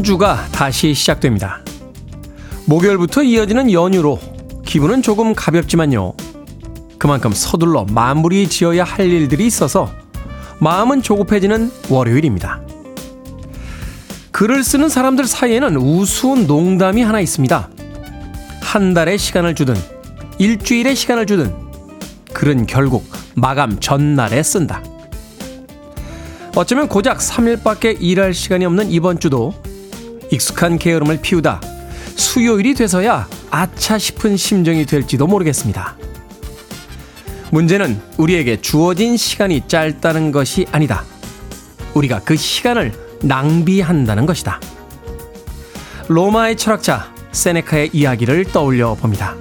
한 주가 다시 시작됩니다. 목요일부터 이어지는 연휴로 기분은 조금 가볍지만요. 그만큼 서둘러 마무리 지어야 할 일들이 있어서 마음은 조급해지는 월요일입니다. 글을 쓰는 사람들 사이에는 우스운 농담이 하나 있습니다. 한 달의 시간을 주든 일주일의 시간을 주든 글은 결국 마감 전날에 쓴다. 어쩌면 고작 3일밖에 일할 시간이 없는 이번 주도 익숙한 게으름을 피우다 수요일이 돼서야 아차 싶은 심정이 될지도 모르겠습니다. 문제는 우리에게 주어진 시간이 짧다는 것이 아니다. 우리가 그 시간을 낭비한다는 것이다. 로마의 철학자 세네카의 이야기를 떠올려 봅니다.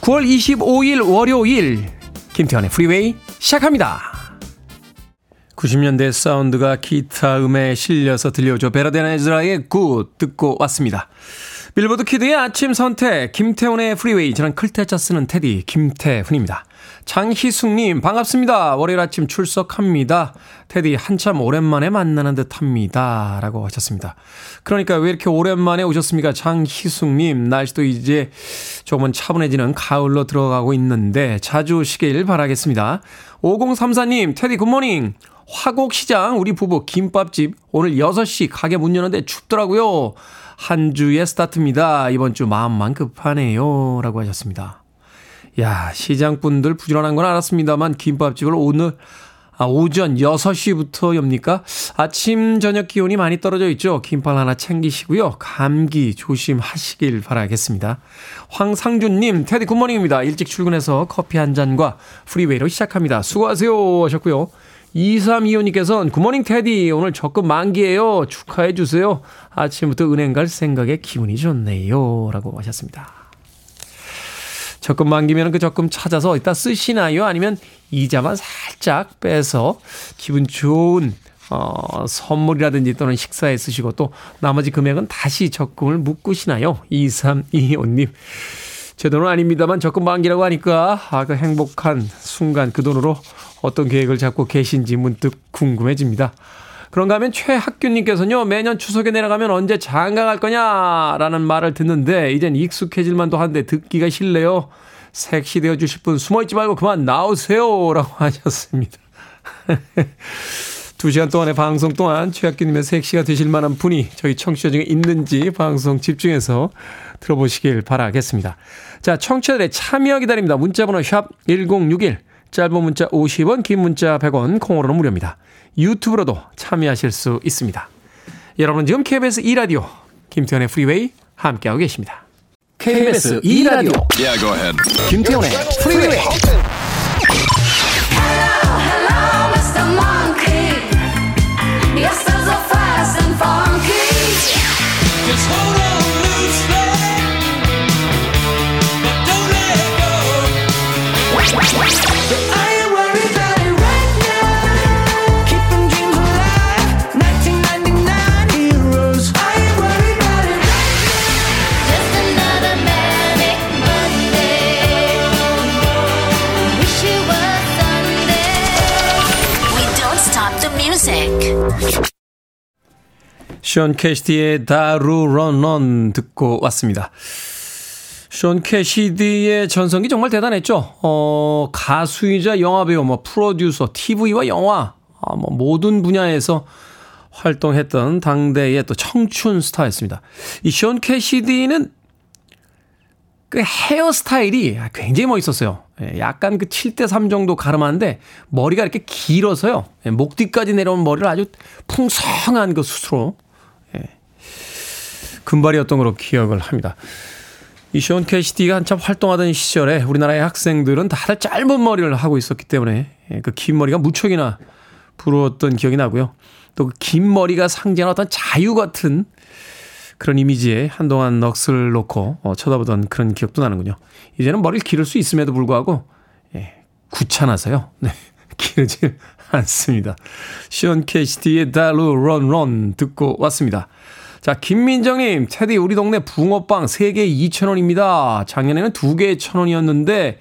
9월 25일 월요일 김태훈의 프리웨이 시작합니다. 90년대 사운드가 기타 음에 실려서 들려오죠. Better Than Ezra의 Good 듣고 왔습니다. 빌보드 키드의 아침 선택 김태훈의 프리웨이 저는 클 태 자 쓰는 테디 김태훈입니다. 장희숙님 반갑습니다. 월요일 아침 출석합니다. 테디 한참 오랜만에 만나는 듯 합니다. 라고 하셨습니다. 그러니까 왜 이렇게 오랜만에 오셨습니까? 장희숙님 날씨도 이제 조금은 차분해지는 가을로 들어가고 있는데 자주 오시길 바라겠습니다. 5034님 테디 굿모닝. 화곡시장 우리 부부 김밥집 오늘 6시 가게 문 여는데 춥더라고요. 한 주의 스타트입니다. 이번 주 마음만 급하네요. 라고 하셨습니다. 야, 시장분들 부지런한 건 알았습니다만 김밥집을 오늘 아, 오전 6시부터 엽니까? 아침, 저녁 기온이 많이 떨어져 있죠. 김밥 하나 챙기시고요. 감기 조심하시길 바라겠습니다. 황상준 님, 테디 굿모닝입니다. 일찍 출근해서 커피 한 잔과 프리웨이로 시작합니다. 수고하세요. 하셨고요. 2325님께서는 굿모닝 테디 오늘 적금 만기예요. 축하해 주세요. 아침부터 은행 갈 생각에 기분이 좋네요. 라고 하셨습니다. 적금 만기면 그 적금 찾아서 이따 쓰시나요? 아니면 이자만 살짝 빼서 기분 좋은 어, 선물이라든지 또는 식사에 쓰시고 또 나머지 금액은 다시 적금을 묶으시나요? 2325님. 제 돈은 아닙니다만 적금 만기라고 하니까 아, 그 행복한 순간 그 돈으로 어떤 계획을 잡고 계신지 문득 궁금해집니다. 그런가 하면 최학규님께서는요, 매년 추석에 내려가면 언제 장가 갈 거냐라는 말을 듣는데, 이젠 익숙해질 만도 한데 듣기가 싫네요. 섹시 되어 주실 분 숨어있지 말고 그만 나오세요. 라고 하셨습니다. 두 시간 동안의 방송 동안 최학규님의 색시가 되실 만한 분이 저희 청취자 중에 있는지 방송 집중해서 들어보시길 바라겠습니다. 자, 청취자들의 참여 기다립니다. 문자번호 샵 1061, 짧은 문자 50원, 긴 문자 100원, 콩으로는 무료입니다. 유튜브로도 참여하실 수 있습니다. 여러분 지금 KBS 2라디오 김태훈의 프리웨이 함께하고 계십니다. KBS 2라디오 yeah, 김태훈의 프리웨이 션 캐시디의 Da Doo Ron Ron 듣고 왔습니다. 션 캐시디의 전성기 정말 대단했죠. 어, 가수이자 영화배우, 뭐 프로듀서, TV와 영화, 아, 뭐 모든 분야에서 활동했던 당대의 또 청춘 스타였습니다. 이 션 캐시디는 그 헤어스타일이 굉장히 멋있었어요. 예, 약간 그 7대3 정도 가름한데 머리가 이렇게 길어서요. 예, 목 뒤까지 내려온 머리를 아주 풍성한 그 예, 금발이었던 걸로 기억을 합니다. 이션 캐시디가 한참 활동하던 시절에 우리나라의 학생들은 다들 짧은 머리를 하고 있었기 때문에 그 긴 머리가 무척이나 부러웠던 기억이 나고요. 또그긴 머리가 상징하는 어떤 자유 같은 그런 이미지에 한동안 넋을 놓고 어, 쳐다보던 그런 기억도 나는군요. 이제는 머리를 기를 수 있음에도 불구하고 예, 귀찮아서요. 네, 기르질 않습니다. 시온 캐시티의 달루 런런 듣고 왔습니다. 자, 김민정님, 테디, 우리 동네 붕어빵 3개 2,000원입니다. 작년에는 2개 1,000원이었는데,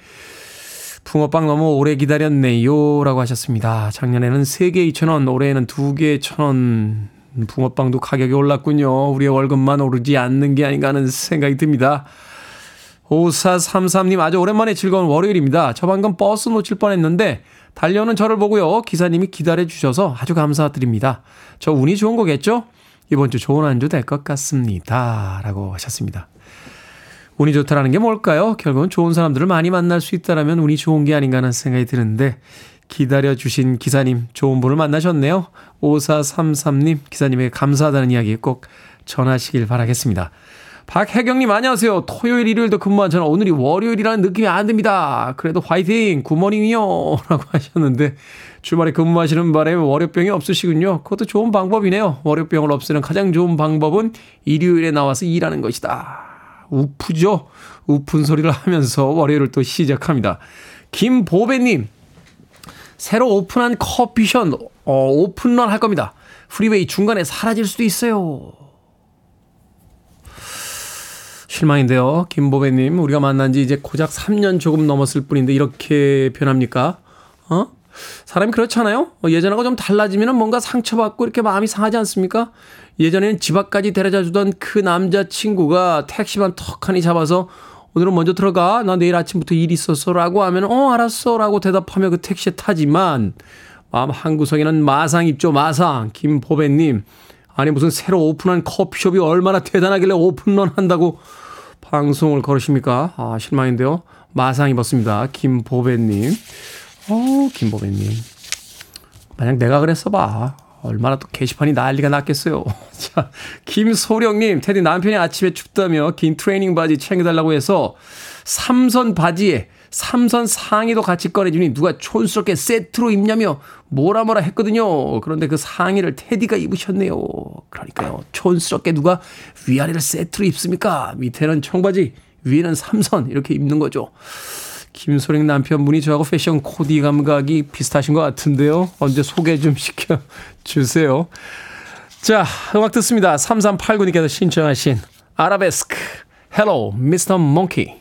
붕어빵 너무 오래 기다렸네요. 라고 하셨습니다. 작년에는 3개 2,000원, 올해에는 2개 1,000원 붕어빵도 가격이 올랐군요. 우리의 월급만 오르지 않는 게 아닌가 하는 생각이 듭니다. 5433님 아주 오랜만에 즐거운 월요일입니다. 저 방금 버스 놓칠 뻔 했는데 달려오는 저를 보고요. 기사님이 기다려 주셔서 아주 감사드립니다. 저 운이 좋은 거겠죠? 이번 주 좋은 한 주 될 것 같습니다. 라고 하셨습니다. 운이 좋다라는 게 뭘까요? 결국은 좋은 사람들을 많이 만날 수 있다라면 운이 좋은 게 아닌가 하는 생각이 드는데 기다려주신 기사님 좋은 분을 만나셨네요. 5433님 기사님에게 감사하다는 이야기 꼭 전하시길 바라겠습니다. 박혜경님 안녕하세요. 토요일 일요일도 근무한 저는 오늘이 월요일이라는 느낌이 안 듭니다. 그래도 화이팅 굿모닝이요 라고 하셨는데 주말에 근무하시는 바람에 월요병이 없으시군요. 그것도 좋은 방법이네요. 월요병을 없애는 가장 좋은 방법은 일요일에 나와서 일하는 것이다. 우프죠? 우픈 소리를 하면서 월요일을 또 시작합니다. 김보배님 새로 오픈한 커피숍 어, 오픈런 할 겁니다. 프리웨이 중간에 사라질 수도 있어요. 실망인데요. 김보배님, 우리가 만난 지 이제 고작 3년 조금 넘었을 뿐인데 이렇게 변합니까? 어? 사람이 그렇잖아요? 어, 예전하고 좀 달라지면 뭔가 상처받고 이렇게 마음이 상하지 않습니까? 예전에는 집 앞까지 데려다 주던 그 남자친구가 택시만 턱하니 잡아서 오늘은 먼저 들어가. 나 내일 아침부터 일 있었어. 라고 하면, 어, 알았어. 라고 대답하며 그 택시에 타지만, 마음 한구석에는 마상 입죠, 마상. 김보배님. 아니, 무슨 새로 오픈한 커피숍이 얼마나 대단하길래 오픈런 한다고 방송을 걸으십니까? 아, 실망인데요. 마상 입었습니다. 김보배님. 어, 김보배님. 만약 내가 그랬어 봐. 얼마나 또 게시판이 난리가 났겠어요. 자, 김소령님, 테디 남편이 아침에 춥다며 긴 트레이닝 바지 챙겨달라고 해서 삼선 바지에 삼선 상의도 같이 꺼내주니 누가 촌스럽게 세트로 입냐며 뭐라 뭐라 했거든요. 그런데 그 상의를 테디가 입으셨네요. 그러니까요. 촌스럽게 누가 위아래를 세트로 입습니까? 밑에는 청바지, 위에는 삼선 이렇게 입는 거죠. 김소령 남편분이 저하고 패션 코디 감각이 비슷하신 것 같은데요. 언제 소개 좀 시켜주세요. 자, 음악 듣습니다. 3389님께서 신청하신 아라베스크, Hello, Mr. Monkey.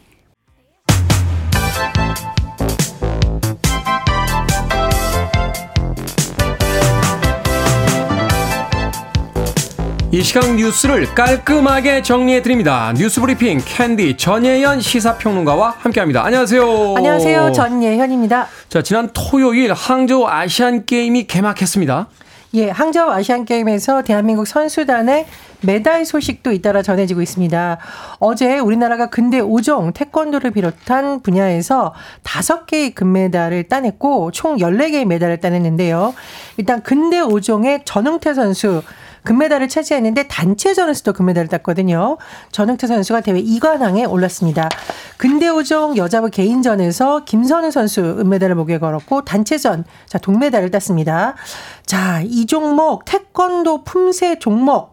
이 시각 뉴스를 깔끔하게 정리해 드립니다. 뉴스 브리핑 캔디 전예현 시사평론가와 함께합니다. 안녕하세요. 안녕하세요. 전예현입니다. 자, 지난 토요일 항저우 아시안 게임이 개막했습니다. 예, 항저우 아시안 게임에서 대한민국 선수단의 메달 소식도 잇따라 전해지고 있습니다. 어제 우리나라가 근대 5종 태권도를 비롯한 분야에서 5개의 금메달을 따냈고 총 14개의 메달을 따냈는데요. 일단 근대 5종의 전웅태 선수 금메달을 차지했는데 단체전에서도 금메달을 땄거든요. 전흥태 선수가 대회 2관왕에 올랐습니다. 근대오종 여자부 개인전에서 김선우 선수 은메달을 목에 걸었고 단체전 자 동메달을 땄습니다. 자, 이 종목 태권도 품새 종목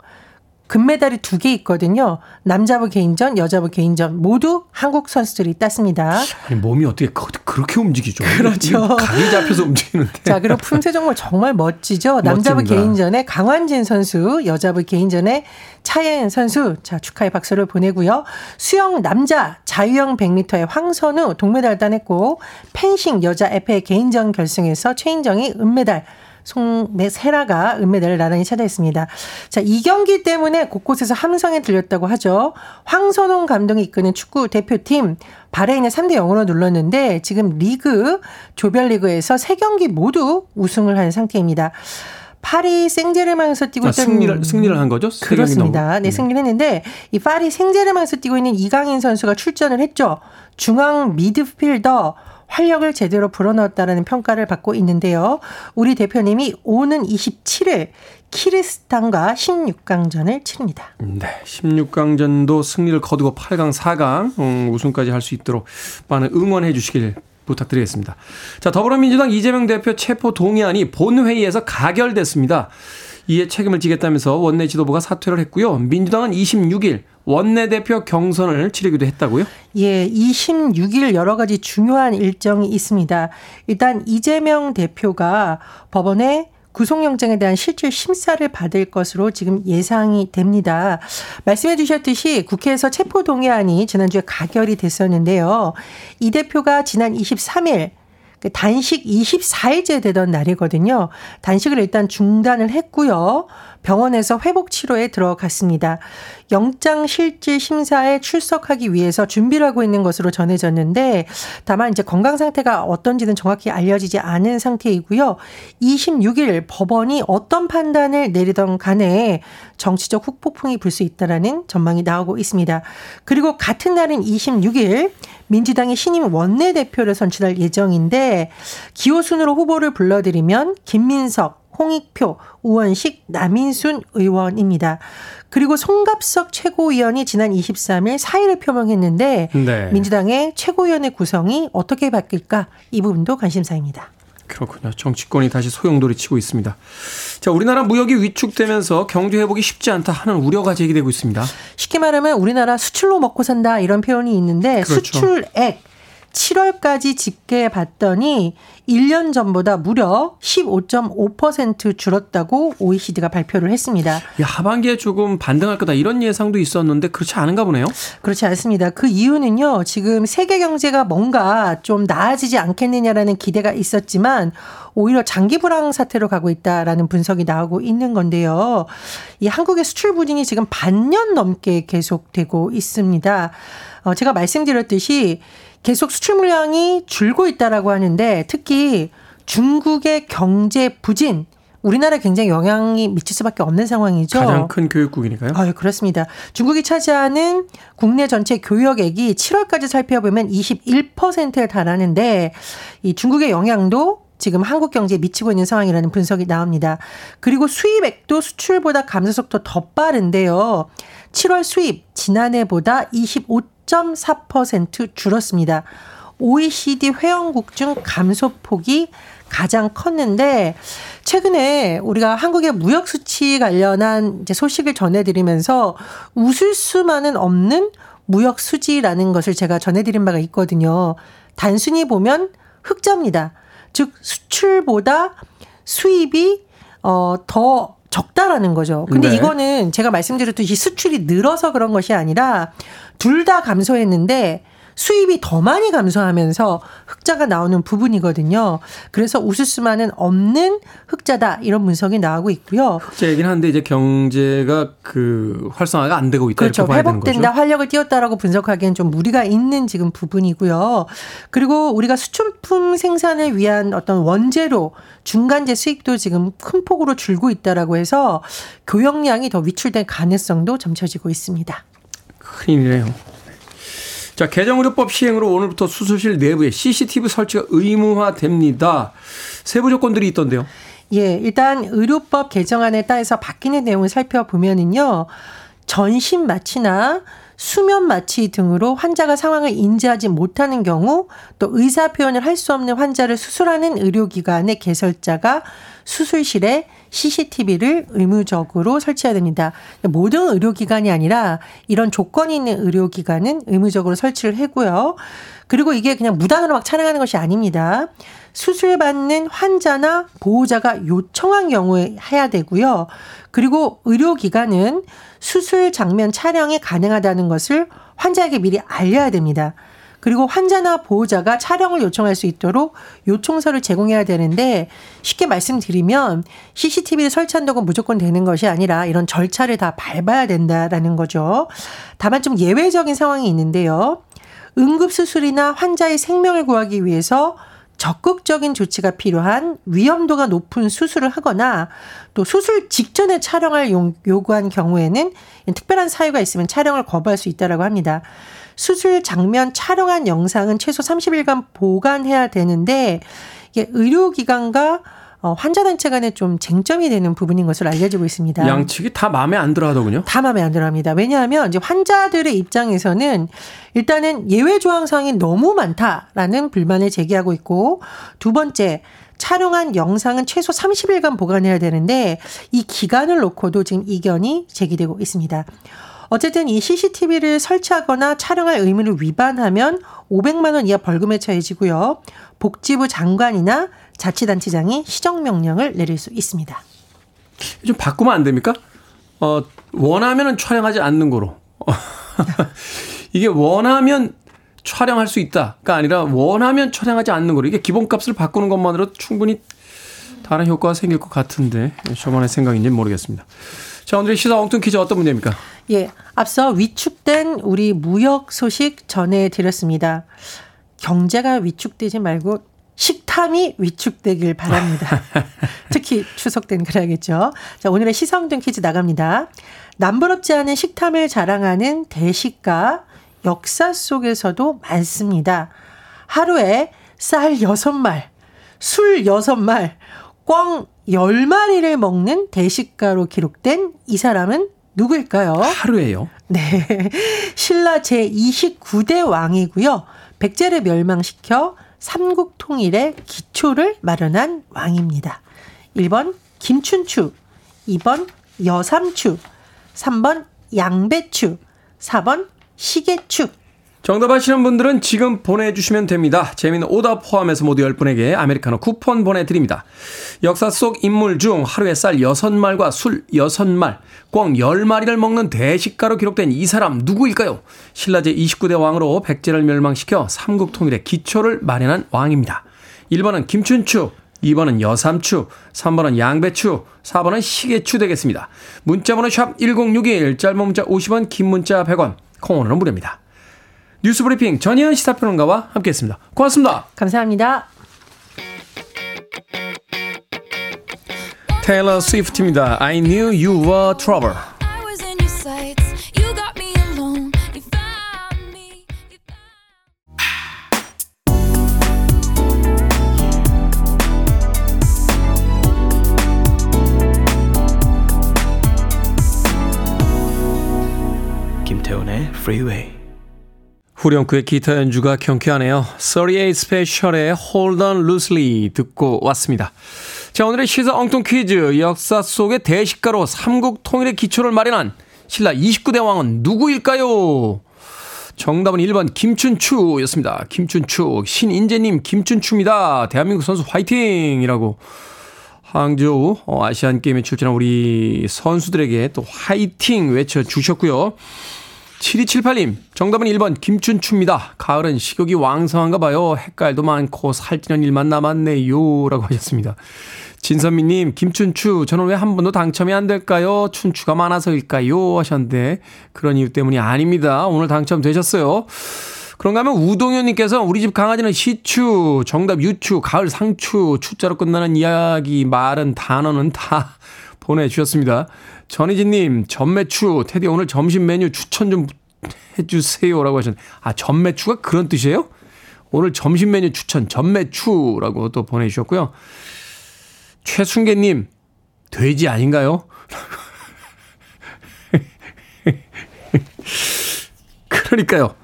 금메달이 두 개 있거든요. 남자부 개인전, 여자부 개인전 모두 한국 선수들이 땄습니다. 아니 몸이 어떻게 그렇게 움직이죠? 그렇죠. 각이 잡혀서 움직이는데. 자, 그리고 품새 정말 정말 멋지죠. 남자부 개인전에 강환진 선수, 여자부 개인전에 차예은 선수. 자, 축하의 박수를 보내고요. 수영 남자 자유형 100m의 황선우 동메달 따냈고 펜싱 여자 에페 개인전 결승에서 최인정이 은메달 송세라가 은메달을 나란히 차지했습니다. 자, 이 경기 때문에 곳곳에서 함성이 들렸다고 하죠. 황선홍 감독이 이끄는 축구 대표팀 바레인의 3대 0으로 눌렀는데 지금 리그 조별리그에서 3경기 모두 우승을 한 상태입니다. 파리 생제르맹에서 뛰고 아, 있던 승리를 승리를 한 거죠? 그렇습니다. 네, 승리를 했는데 이 파리 생제르맹에서 뛰고 있는 이강인 선수가 출전을 했죠. 중앙 미드필더 활력을 제대로 불어넣었다는 평가를 받고 있는데요. 우리 대표님이 오는 27일 키르스탄과 16강전을 치릅니다. 네, 16강전도 승리를 거두고 8강, 4강 음, 우승까지 할 수 있도록 많은 응원해 주시길 부탁드리겠습니다. 자, 더불어민주당 이재명 대표 체포 동의안이 본회의에서 가결됐습니다. 이에 책임을 지겠다면서 원내 지도부가 사퇴를 했고요. 민주당은 26일 원내대표 경선을 치르기도 했다고요? 예, 26일 여러 가지 중요한 일정이 있습니다. 일단 이재명 대표가 법원에 구속영장에 대한 실질 심사를 받을 것으로 지금 예상이 됩니다. 말씀해 주셨듯이 국회에서 체포동의안이 지난주에 가결이 됐었는데요. 이 대표가 지난 23일 그 단식 24일째 되던 날이거든요. 단식을 일단 중단을 했고요. 병원에서 회복 치료에 들어갔습니다. 영장 실질 심사에 출석하기 위해서 준비를 하고 있는 것으로 전해졌는데 다만 이제 건강 상태가 어떤지는 정확히 알려지지 않은 상태이고요. 26일 법원이 어떤 판단을 내리던 간에 정치적 후폭풍이 불 수 있다라는 전망이 나오고 있습니다. 그리고 같은 날인 26일 민주당의 신임 원내대표를 선출할 예정인데 기호순으로 후보를 불러드리면 김민석, 홍익표, 우원식, 남인순 의원입니다. 그리고 송갑석 최고위원이 지난 23일 사의를 표명했는데 네. 민주당의 최고위원의 구성이 어떻게 바뀔까 이 부분도 관심사입니다. 그렇군요. 정치권이 다시 소용돌이 치고 있습니다. 자, 우리나라 무역이 위축되면서 경제 회복이 쉽지 않다 하는 우려가 제기되고 있습니다. 쉽게 말하면 우리나라 수출로 먹고 산다 이런 표현이 있는데 그렇죠. 수출액 7월까지 집계해 봤더니 1년 전보다 무려 15.5% 줄었다고 OECD가 발표를 했습니다. 야, 하반기에 조금 반등할 거다 이런 예상도 있었는데 그렇지 않은가 보네요. 그렇지 않습니다. 그 이유는요. 지금 세계 경제가 뭔가 좀 나아지지 않겠느냐라는 기대가 있었지만 오히려 장기 불황 사태로 가고 있다라는 분석이 나오고 있는 건데요. 이 한국의 수출 부진이 지금 반년 넘게 계속되고 있습니다. 어, 제가 말씀드렸듯이 계속 수출 물량이 줄고 있다라고 하는데 특히 중국의 경제 부진 우리나라에 굉장히 영향이 미칠 수밖에 없는 상황이죠. 가장 큰 교육국이니까요. 아, 그렇습니다. 중국이 차지하는 국내 전체 교역액이 7월까지 살펴보면 21%에 달하는데 이 중국의 영향도 지금 한국 경제에 미치고 있는 상황이라는 분석이 나옵니다. 그리고 수입액도 수출보다 감소 속도 더 빠른데요. 7월 수입 지난해보다 25 10.4% 줄었습니다. OECD 회원국 중 감소폭이 가장 컸는데 최근에 우리가 한국의 무역 수치 관련한 이제 소식을 전해드리면서 웃을 수만은 없는 무역 수지라는 것을 제가 전해드린 바가 있거든요. 단순히 보면 흑자입니다. 즉 수출보다 수입이 어더 적다라는 거죠. 근데 네. 이거는 제가 말씀드렸듯이 수출이 늘어서 그런 것이 아니라 둘 다 감소했는데 수입이 더 많이 감소하면서 흑자가 나오는 부분이거든요. 그래서 웃을 수만은 없는 흑자다 이런 분석이 나오고 있고요. 흑자이긴 한데 이제 경제가 그 활성화가 안 되고 있다 그렇죠. 이렇게 봐야 회복된다, 활력을 띄웠다라고 분석하기엔 좀 무리가 있는 지금 부분이고요. 그리고 우리가 수출품 생산을 위한 어떤 원재료 중간재 수익도 지금 큰 폭으로 줄고 있다라고 해서 교역량이 더 위출될 가능성도 점쳐지고 있습니다. 큰일이네요. 자, 개정의료법 시행으로 오늘부터 수술실 내부에 CCTV 설치가 의무화됩니다. 세부 조건들이 있던데요. 예, 일단 의료법 개정안에 따라서 바뀌는 내용을 살펴보면은요. 전신 마취나 수면 마취 등으로 환자가 상황을 인지하지 못하는 경우 또 의사 표현을 할 수 없는 환자를 수술하는 의료기관의 개설자가 수술실에 CCTV를 의무적으로 설치해야 됩니다. 모든 의료기관이 아니라 이런 조건이 있는 의료기관은 의무적으로 설치를 하고요. 그리고 이게 그냥 무단으로 막 촬영하는 것이 아닙니다. 수술받는 환자나 보호자가 요청한 경우에 해야 되고요. 그리고 의료기관은 수술 장면 촬영이 가능하다는 것을 환자에게 미리 알려야 됩니다. 그리고 환자나 보호자가 촬영을 요청할 수 있도록 요청서를 제공해야 되는데 쉽게 말씀드리면 CCTV를 설치한다고 무조건 되는 것이 아니라 이런 절차를 다 밟아야 된다라는 거죠. 다만 좀 예외적인 상황이 있는데요. 응급수술이나 환자의 생명을 구하기 위해서 적극적인 조치가 필요한 위험도가 높은 수술을 하거나 또 수술 직전에 촬영을 요구한 경우에는 특별한 사유가 있으면 촬영을 거부할 수 있다라고 합니다. 수술 장면 촬영한 영상은 최소 30일간 보관해야 되는데 이게 의료기관과 어, 환자단체 간에 좀 쟁점이 되는 부분인 것으로 알려지고 있습니다. 양측이 다 마음에 안 들어 하더군요. 다 마음에 안 들어 합니다. 왜냐하면 이제 환자들의 입장에서는 일단은 예외 조항상이 너무 많다라는 불만을 제기하고 있고 두 번째 촬영한 영상은 최소 30일간 보관해야 되는데 이 기간을 놓고도 지금 이견이 제기되고 있습니다. 어쨌든 이 CCTV를 설치하거나 촬영할 의무를 위반하면 500만 원 이하 벌금에 처해지고요. 복지부 장관이나 자치단체장이 시정 명령을 내릴 수 있습니다. 좀 바꾸면 안 됩니까? 어, 원하면 촬영하지 않는 거로. 이게 원하면 촬영할 수 있다가 아니라 원하면 촬영하지 않는 거로. 이게 기본값을 바꾸는 것만으로 충분히 다른 효과가 생길 것 같은데 저만의 생각인지는 모르겠습니다. 자, 오늘의 시사 엉뚱 퀴즈 어떤 문제입니까? 예, 앞서 위축된 우리 무역 소식 전해드렸습니다. 경제가 위축되지 말고 식탐이 위축되길 바랍니다. 특히 추석 땐 그래야겠죠. 자, 오늘의 시성등 퀴즈 나갑니다. 남부럽지 않은 식탐을 자랑하는 대식가 역사 속에서도 많습니다. 하루에 쌀 6말, 술 6말, 꽝 10마리를 먹는 대식가로 기록된 이 사람은 누구일까요? 하루에요? 네. 신라 제29대 왕이고요. 백제를 멸망시켜 삼국 통일의 기초를 마련한 왕입니다. 1번 김춘추, 2번 여삼추, 3번 양배추, 4번 시계추. 정답 아시는 분들은 지금 보내주시면 됩니다. 재미는 오답 포함해서 모두 10분에게 아메리카노 쿠폰 보내드립니다. 역사 속 인물 중 하루에 쌀 6말과 술 6말, 꽝 10마리를 먹는 대식가로 기록된 이 사람 누구일까요? 신라제 29대 왕으로 백제를 멸망시켜 삼국 통일의 기초를 마련한 왕입니다. 1번은 김춘추, 2번은 여삼추, 3번은 양배추, 4번은 시계추 되겠습니다. 문자번호 샵 1061, 짧은 문자 50원, 긴 문자 100원, 콩오는 무료입니다. 뉴스 브리핑 전희연 시사평론가와 함께했습니다. 고맙습니다. 감사합니다. 테일러 스위프트입니다. I knew you were trouble. I was in your sights. You got me alone. You found me. You found 김태훈의 Freeway. 후렴구의 기타 연주가 경쾌하네요. 38 스페셜의 Hold on Loosely 듣고 왔습니다. 자, 오늘의 시사 엉뚱 퀴즈. 역사 속의 대식가로 삼국 통일의 기초를 마련한 신라 29대 왕은 누구일까요? 정답은 1번 김춘추였습니다. 김춘추. 신인재님 김춘추입니다. 대한민국 선수 화이팅! 이라고 항저우 어, 아시안게임에 출전한 우리 선수들에게 또 화이팅 외쳐주셨고요. 7278님, 정답은 1번 김춘추입니다. 가을은 식욕이 왕성한가 봐요. 헷갈도 많고 살찌는 일만 남았네요. 라고 하셨습니다. 진선미님, 김춘추, 저는 왜 한 번도 당첨이 안 될까요? 춘추가 많아서일까요? 하셨는데, 그런 이유 때문이 아닙니다. 오늘 당첨되셨어요. 그런가 하면 우동현님께서 우리 집 강아지는 시추, 정답 유추, 가을 상추, 추자로 끝나는 이야기, 말은, 단어는 다 보내주셨습니다. 전희진님, 전매추, 테디 오늘 점심 메뉴 추천 좀 해주세요. 라고 하셨는데, 아, 전매추가 그런 뜻이에요? 오늘 점심 메뉴 추천, 전매추라고 또 보내주셨고요. 최순계님, 돼지 아닌가요? 그러니까요.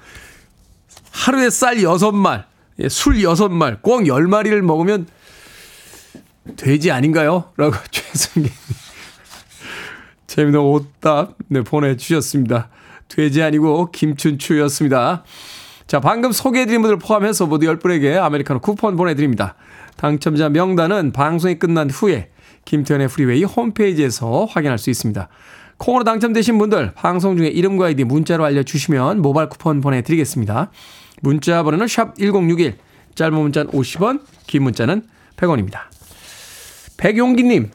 하루에 쌀 6말, 예, 술 6말, 꽝 10마리를 먹으면 돼지 아닌가요? 라고 최승기님. 재미난 오답 네, 보내주셨습니다. 돼지 아니고 김춘추였습니다. 자, 방금 소개해드린 분들 포함해서 모두 10분에게 아메리카노 쿠폰 보내드립니다. 당첨자 명단은 방송이 끝난 후에 김태훈의 프리웨이 홈페이지에서 확인할 수 있습니다. 콩으로 당첨되신 분들 방송 중에 이름과 아이디 문자로 알려주시면 모바일 쿠폰 보내드리겠습니다. 문자 번호는 샵 1061, 짧은 문자는 50원, 긴 문자는 100원입니다. 백용기님,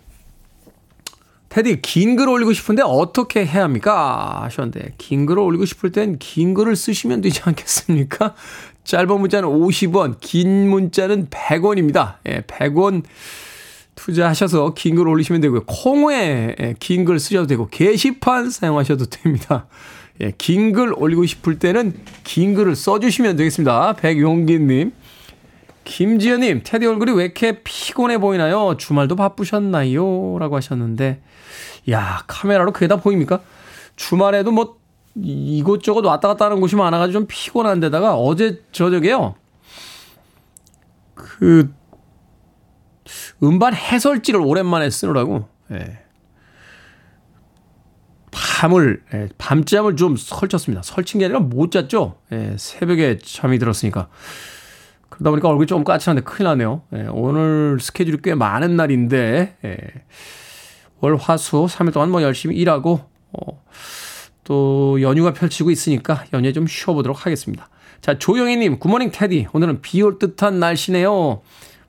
테디 긴 글 올리고 싶은데 어떻게 해야 합니까? 하셨는데 긴 글을 올리고 싶을 땐 긴 글을 쓰시면 되지 않겠습니까? 짧은 문자는 50원, 긴 문자는 100원입니다. 예, 100원 투자하셔서 긴 글 올리시면 되고요. 콩에 예, 긴글 쓰셔도 되고 게시판 사용하셔도 됩니다. 예, 긴 글 올리고 싶을 때는 긴 글을 써주시면 되겠습니다. 백용기님. 김지연님, 테디 얼굴이 왜 이렇게 피곤해 보이나요? 주말도 바쁘셨나요? 라고 하셨는데, 야, 카메라로 그게 다 보입니까? 주말에도 뭐, 이곳저곳 왔다 갔다 하는 곳이 많아가지고 좀 피곤한 데다가 어제 저녁에요. 그, 음반 해설지를 오랜만에 쓰느라고, 예. 밤을, 예, 밤잠을 좀 설쳤습니다. 설친 게 아니라 못 잤죠? 예, 새벽에 잠이 들었으니까. 그러다 보니까 얼굴이 조금 까칠한데 큰일 나네요. 예, 오늘 스케줄이 꽤 많은 날인데, 예, 월, 화, 수 3일 동안 뭐 열심히 일하고, 어, 또 연휴가 펼치고 있으니까 연휴에 좀 쉬어보도록 하겠습니다. 자, 조영희님, 굿모닝 테디. 오늘은 비 올 듯한 날씨네요.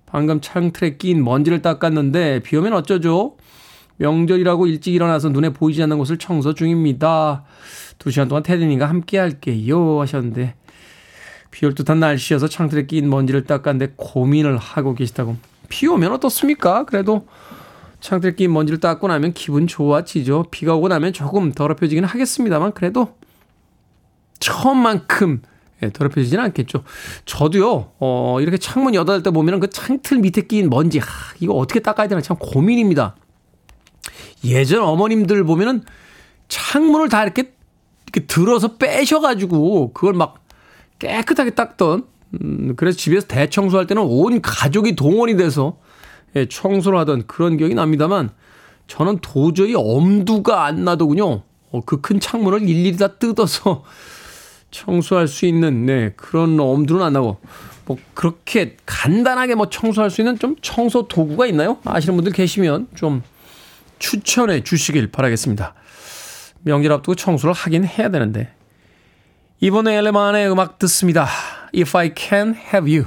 방금 창틀에 낀 먼지를 닦았는데 비 오면 어쩌죠? 명절이라고 일찍 일어나서 눈에 보이지 않는 곳을 청소 중입니다. 두 시간 동안 테디님과 함께 할게요 하셨는데 비올 듯한 날씨여서 창틀에 낀 먼지를 닦았는데 고민을 하고 계시다고. 비 오면 어떻습니까? 그래도 창틀에 낀 먼지를 닦고 나면 기분 좋아지죠. 비가 오고 나면 조금 더럽혀지긴 하겠습니다만 그래도 처음만큼 예, 더럽혀지지는 않겠죠. 저도요, 어, 이렇게 창문 여닫을 때 보면은 그 창틀 밑에 끼인 먼지, 하, 이거 어떻게 닦아야 되나 참 고민입니다. 예전 어머님들 보면은 창문을 다 이렇게, 이렇게 들어서 빼셔가지고 그걸 막 깨끗하게 닦던, 음, 그래서 집에서 대청소할 때는 온 가족이 동원이 돼서 예, 청소를 하던 그런 기억이 납니다만 저는 도저히 엄두가 안 나더군요. 어, 그 큰 창문을 일일이 다 뜯어서 청소할 수 있는 네, 그런 엄두는 안 나고 뭐 그렇게 간단하게 뭐 청소할 수 있는 좀 청소 도구가 있나요? 아시는 분들 계시면 좀 추천해 주시길 바라겠습니다. 명절 앞두고 청소를 하긴 해야 되는데 이번에 엘레만의 음악 듣습니다. If I Can Have You.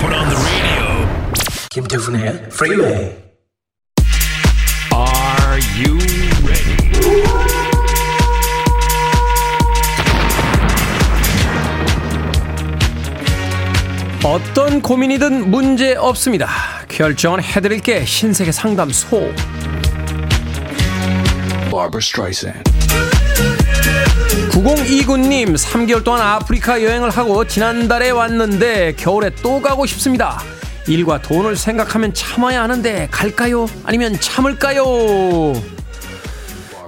Put on the radio. 김태훈의 Freeway. Are you ready? 어떤 고민이든 문제 없습니다. 결정은 해드릴게 신세계 상담소. Barbara Streisand. 9029님, 3개월 동안 아프리카 여행을 하고 지난달에 왔는데 겨울에 또 가고 싶습니다. 일과 돈을 생각하면 참아야 하는데 갈까요? 아니면 참을까요?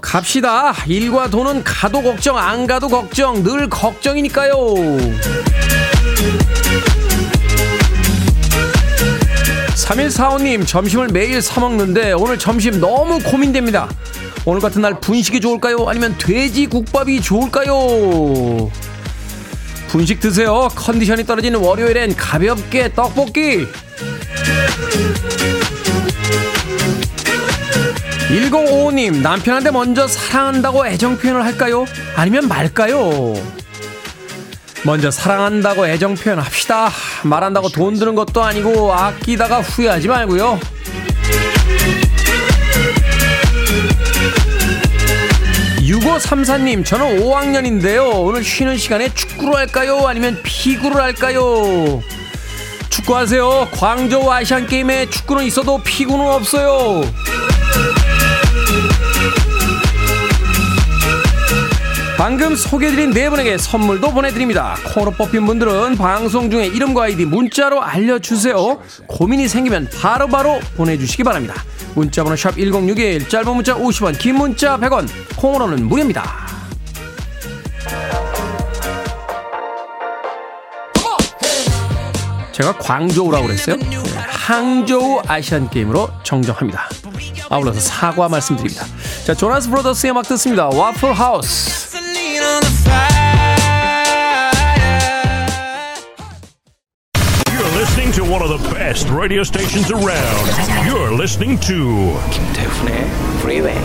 갑시다. 일과 돈은 가도 걱정, 안 가도 걱정, 늘 걱정이니까요. 3145님, 점심을 매일 사먹는데 오늘 점심 너무 고민됩니다. 오늘 같은 날 분식이 좋을까요? 아니면 돼지 국밥이 좋을까요? 분식 드세요. 컨디션이 떨어지는 월요일엔 가볍게 떡볶이. 1055님, 남편한테 먼저 사랑한다고 애정 표현을 할까요? 아니면 말까요? 먼저 사랑한다고 애정 표현합시다. 말한다고 돈 드는 것도 아니고 아끼다가 후회하지 말고요. 6534님, 저는 5학년인데요. 오늘 쉬는 시간에 축구를 할까요? 아니면 피구를 할까요? 축구하세요. 광저우 아시안 게임에 축구는 있어도 피구는 없어요. 방금 소개해드린 네 분에게 선물도 보내드립니다. 코로 뽑힌 분들은 방송 중에 이름과 아이디 문자로 알려주세요. 고민이 생기면 바로바로 보내주시기 바랍니다. 문자번호 샵 1061, 짧은 문자 50원, 긴 문자 100원, 콩으로는 무료입니다. 제가 광저우라고 그랬어요? 네, 항저우 아시안 게임으로 정정합니다. 아울러서 사과 말씀드립니다. 자, 조나스 브라더스의 음악 듣습니다. Waffle House. Best radio stations around. You're listening to 김태훈의 Freeway.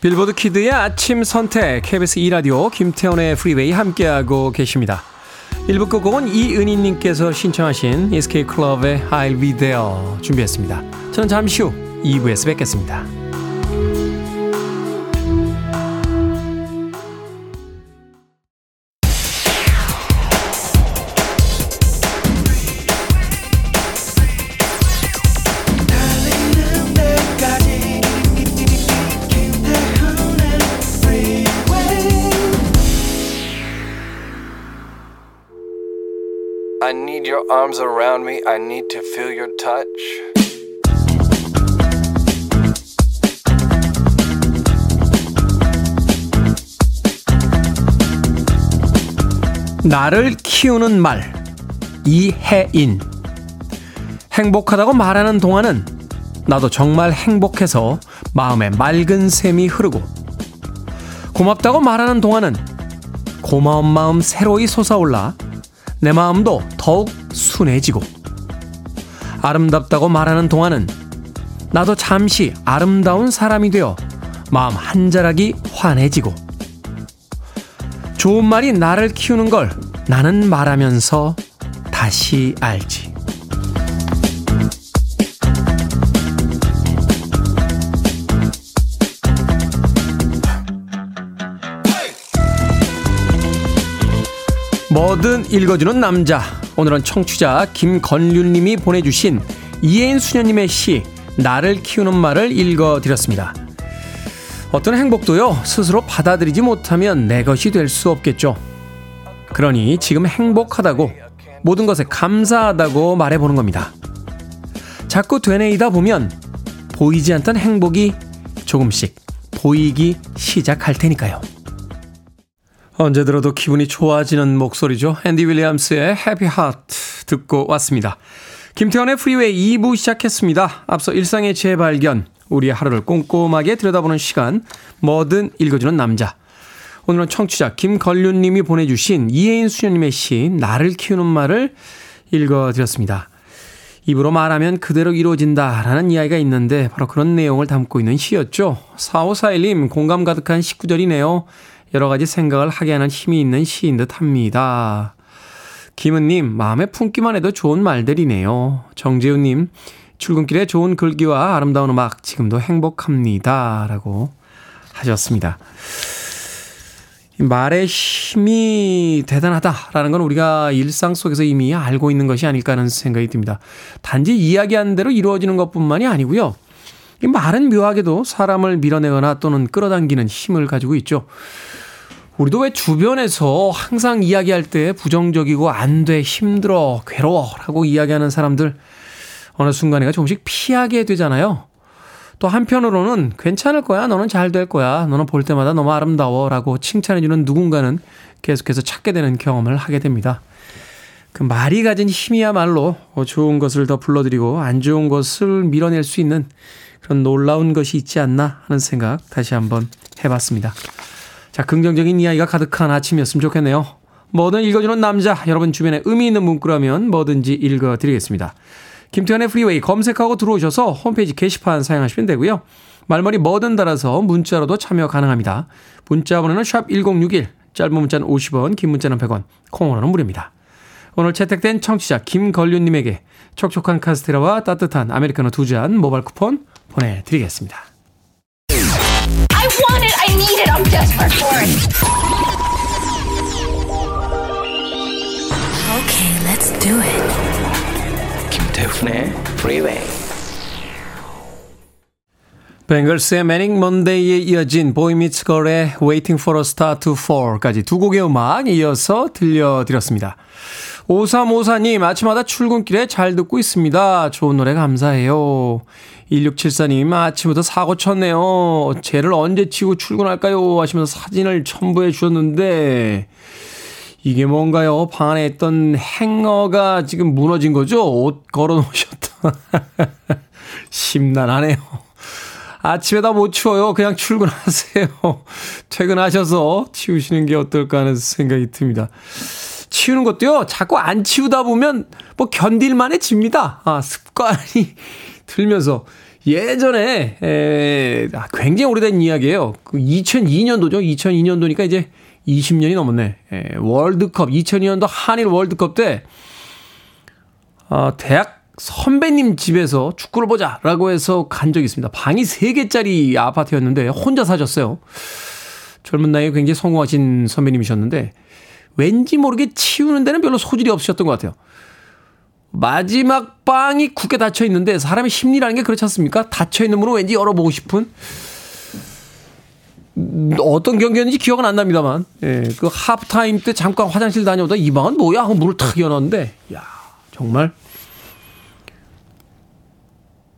빌보드 Kid의 아침 선택 KBS 2 라디오 김태훈의 프리웨이 함께하고 계십니다. 1부 끝곡은 이은희님께서 신청하신 SK 클럽의 I'll Be There 준비했습니다. 저는 잠시 후 2부에서 뵙겠습니다. Arms around me. I need to feel your touch. 나를 키우는 말 이혜인 행복하다고 말하는 동안은 나도 정말 행복해서 마음에 맑은 샘이 흐르고 고맙다고 말하는 동안은 고마운 마음 새로이 솟아올라 내 마음도 더욱 순해지고 아름답다고 말하는 동안은 나도 잠시 아름다운 사람이 되어 마음 한 자락이 환해지고 좋은 말이 나를 키우는 걸 나는 말하면서 다시 알지. 뭐든 읽어주는 남자. 오늘은 청취자 김건륜님이 보내주신 이혜인 수녀님의 시 나를 키우는 말을 읽어드렸습니다. 어떤 행복도요 스스로 받아들이지 못하면 내 것이 될 수 없겠죠. 그러니 지금 행복하다고 모든 것에 감사하다고 말해보는 겁니다. 자꾸 되뇌이다 보면 보이지 않던 행복이 조금씩 보이기 시작할 테니까요. 언제 들어도 기분이 좋아지는 목소리죠. 앤디 윌리엄스의 Happy Heart 듣고 왔습니다. 김태훈의 프리웨이 2부 시작했습니다. 앞서 일상의 재발견, 우리의 하루를 꼼꼼하게 들여다보는 시간, 뭐든 읽어주는 남자. 오늘은 청취자 김걸륜님이 보내주신 이해인 수녀님의 시 나를 키우는 말을 읽어드렸습니다. 입으로 말하면 그대로 이루어진다라는 이야기가 있는데 바로 그런 내용을 담고 있는 시였죠. 4541님 공감 가득한 시 구절이네요. 여러 가지 생각을 하게 하는 힘이 있는 시인 듯 합니다. 김은님, 마음에 품기만 해도 좋은 말들이네요. 정재훈님, 출근길에 좋은 글귀와 아름다운 음악, 지금도 행복합니다. 라고 하셨습니다. 말의 힘이 대단하다라는 건 우리가 일상 속에서 이미 알고 있는 것이 아닐까 하는 생각이 듭니다. 단지 이야기한 대로 이루어지는 것 뿐만이 아니고요. 이 말은 묘하게도 사람을 밀어내거나 또는 끌어당기는 힘을 가지고 있죠. 우리도 왜 주변에서 항상 이야기할 때 부정적이고 안 돼, 힘들어, 괴로워 라고 이야기하는 사람들 어느 순간에가 조금씩 피하게 되잖아요. 또 한편으로는 괜찮을 거야. 너는 잘 될 거야. 너는 볼 때마다 너무 아름다워. 라고 칭찬해주는 누군가는 계속해서 찾게 되는 경험을 하게 됩니다. 그 말이 가진 힘이야말로 좋은 것을 더 불러들이고 안 좋은 것을 밀어낼 수 있는 그런 놀라운 것이 있지 않나 하는 생각 다시 한번 해봤습니다. 자, 긍정적인 이야기가 가득한 아침이었으면 좋겠네요. 뭐든 읽어주는 남자, 여러분 주변에 의미 있는 문구라면 뭐든지 읽어드리겠습니다. 김태현의 프리웨이 검색하고 들어오셔서 홈페이지 게시판 사용하시면 되고요. 말머리 뭐든 달아서 문자로도 참여 가능합니다. 문자 번호는 샵 1061, 짧은 문자는 50원, 긴 문자는 100원, 콩으로는 무료입니다. 오늘 채택된 청취자 김걸륜님에게 촉촉한 카스테라와 따뜻한 아메리카노 두 잔 모바일 쿠폰 보내드리겠습니다. I want it. I need it. I'm desperate for it. Okay, let's do it. 김태훈의 Freeway. 뱅글스의 매닝 먼데이에 이어진 보이 미츠 걸의 Waiting for a Star to Fall까지 두 곡의 음악 이어서 들려드렸습니다. 5354님 아침마다 출근길에 잘 듣고 있습니다. 좋은 노래 감사해요. 1674님 아침부터 사고 쳤네요. 쟤를 언제 치고 출근할까요? 하시면서 사진을 첨부해 주셨는데 이게 뭔가요? 방 안에 있던 행어가 지금 무너진 거죠? 옷 걸어 놓으셨던. 심란하네요. 아침에다 못 치워요. 그냥 출근하세요. 퇴근하셔서 치우시는 게 어떨까 하는 생각이 듭니다. 치우는 것도요, 자꾸 안 치우다 보면 뭐 견딜만 해집니다. 아, 습관이 들면서. 예전에, 에, 아, 굉장히 오래된 이야기예요. 그 2002년도죠. 2002년도니까 이제 20년이 넘었네. 에, 월드컵, 2002년도 한일 월드컵 때, 어, 대학 선배님 집에서 축구를 보자라고 해서 간 적이 있습니다. 방이 3개짜리 아파트였는데 혼자 사셨어요. 젊은 나이에 굉장히 성공하신 선배님이셨는데 왠지 모르게 치우는 데는 별로 소질이 없으셨던 것 같아요. 마지막 방이 굳게 닫혀 있는데 사람의 심리라는 게 그렇지 않습니까? 닫혀 있는 문을 왠지 열어보고 싶은 어떤 경기였는지 기억은 안 납니다만, 예, 그 하프타임 때 잠깐 화장실 다녀오다 이 방은 뭐야? 하고 문을 탁 열었는데, 야 정말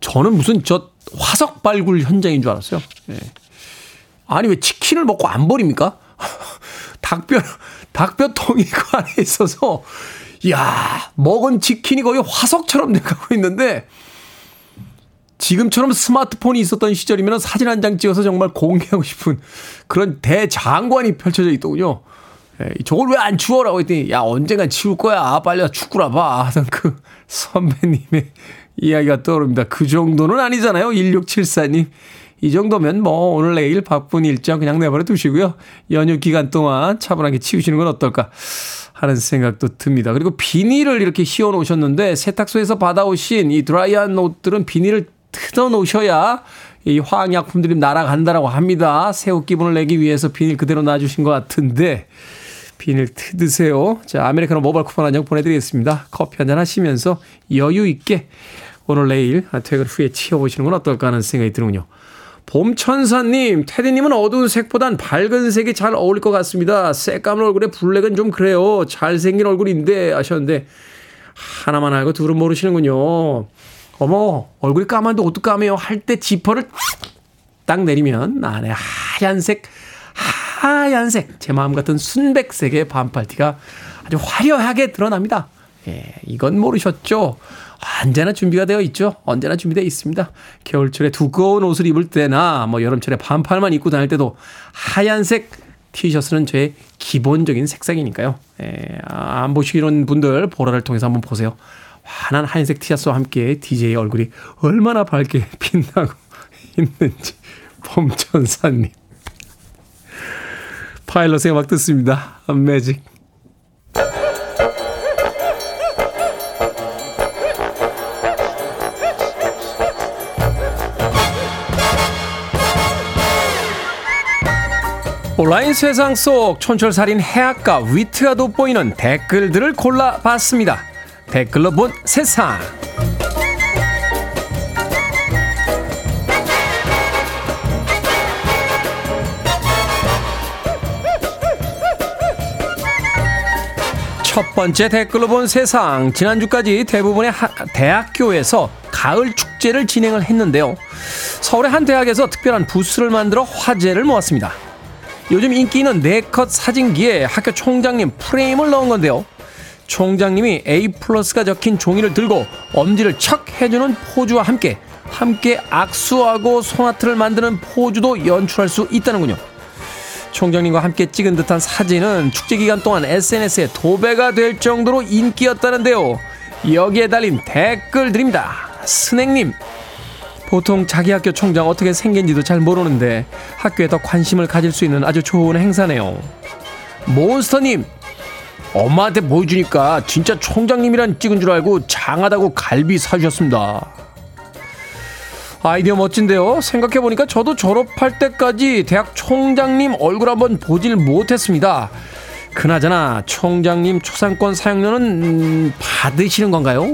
저는 무슨 저 화석 발굴 현장인 줄 알았어요. 예. 아니 왜 치킨을 먹고 안 버립니까? 닭뼈 닭뼈통이 그 안에 있어서 야 먹은 치킨이 거의 화석처럼 돼가고 있는데 지금처럼 스마트폰이 있었던 시절이면 사진 한 장 찍어서 정말 공개하고 싶은 그런 대장관이 펼쳐져 있더군요. 예, 저걸 왜 안 치워라고 했더니 야 언젠간 치울 거야 빨리 축구라 봐 하던 그 선배님의 이야기가 떠오릅니다. 그 정도는 아니잖아요. 1674님 이 정도면 뭐 오늘 내일 바쁜 일정 그냥 내버려 두시고요. 연휴 기간 동안 차분하게 치우시는 건 어떨까 하는 생각도 듭니다. 그리고 비닐을 이렇게 씌워 놓으셨는데 세탁소에서 받아오신 이 드라이한 옷들은 비닐을 뜯어 놓으셔야 이 화학약품들이 날아간다라고 합니다. 새우 기분을 내기 위해서 비닐 그대로 놔주신 것 같은데 비닐 뜯으세요. 자, 아메리카노 모바일 쿠폰 한장 보내드리겠습니다. 커피 한잔 하시면서 여유 있게 오늘 내일 퇴근 후에 치워보시는 건 어떨까 하는 생각이 드는군요. 봄천사님, 테디님은 어두운 색보단 밝은 색이 잘 어울릴 것 같습니다. 새까만 얼굴에 블랙은 좀 그래요. 잘생긴 얼굴인데 하셨는데 하나만 알고 둘은 모르시는군요. 어머, 얼굴이 까만데 옷도 까매요. 할 때 지퍼를 딱 내리면 안에 하얀색, 하얀색, 제 마음 같은 순백색의 반팔티가 아주 화려하게 드러납니다. 예, 이건 모르셨죠? 언제나 준비가 되어 있죠. 언제나 준비되어 있습니다. 겨울철에 두꺼운 옷을 입을 때나 뭐 여름철에 반팔만 입고 다닐 때도 하얀색 티셔츠는 제 기본적인 색상이니까요. 예, 아, 안 보시는 분들 보라를 통해서 한번 보세요. 환한 하얀색 티셔츠와 함께 DJ의 얼굴이 얼마나 밝게 빛나고 있는지 봄천사님. 파일럿의 음악 듣습니다. 매직. 온라인 세상 속 촌철살인 해악과 위트가 돋보이는 댓글들을 골라봤습니다. 댓글로 본 세상. 첫 번째 댓글로 본 세상. 지난주까지 대부분의 하, 대학교에서 가을 축제를 진행을 했는데요. 서울의 한 대학에서 특별한 부스를 만들어 화제를 모았습니다. 요즘 인기 있는 네컷 사진기에 학교 총장님 프레임을 넣은 건데요. 총장님이 A 플러스가 적힌 종이를 들고 엄지를 척 해주는 포즈와 함께 함께 악수하고 소나트를 만드는 포즈도 연출할 수 있다는군요. 총장님과 함께 찍은 듯한 사진은 축제 기간 동안 SNS에 도배가 될 정도로 인기였다는데요. 여기에 달린 댓글들입니다. 스낵님, 보통 자기 학교 총장 어떻게 생긴지도 잘 모르는데 학교에 더 관심을 가질 수 있는 아주 좋은 행사네요. 몬스터님, 엄마한테 보여주니까 진짜 총장님이란 찍은 줄 알고 장하다고 갈비 사주셨습니다. 아이디어 멋진데요. 생각해보니까 저도 졸업할 때까지 대학 총장님 얼굴 한번 보질 못했습니다. 그나저나 총장님 초상권 사용료는 음, 받으시는 건가요?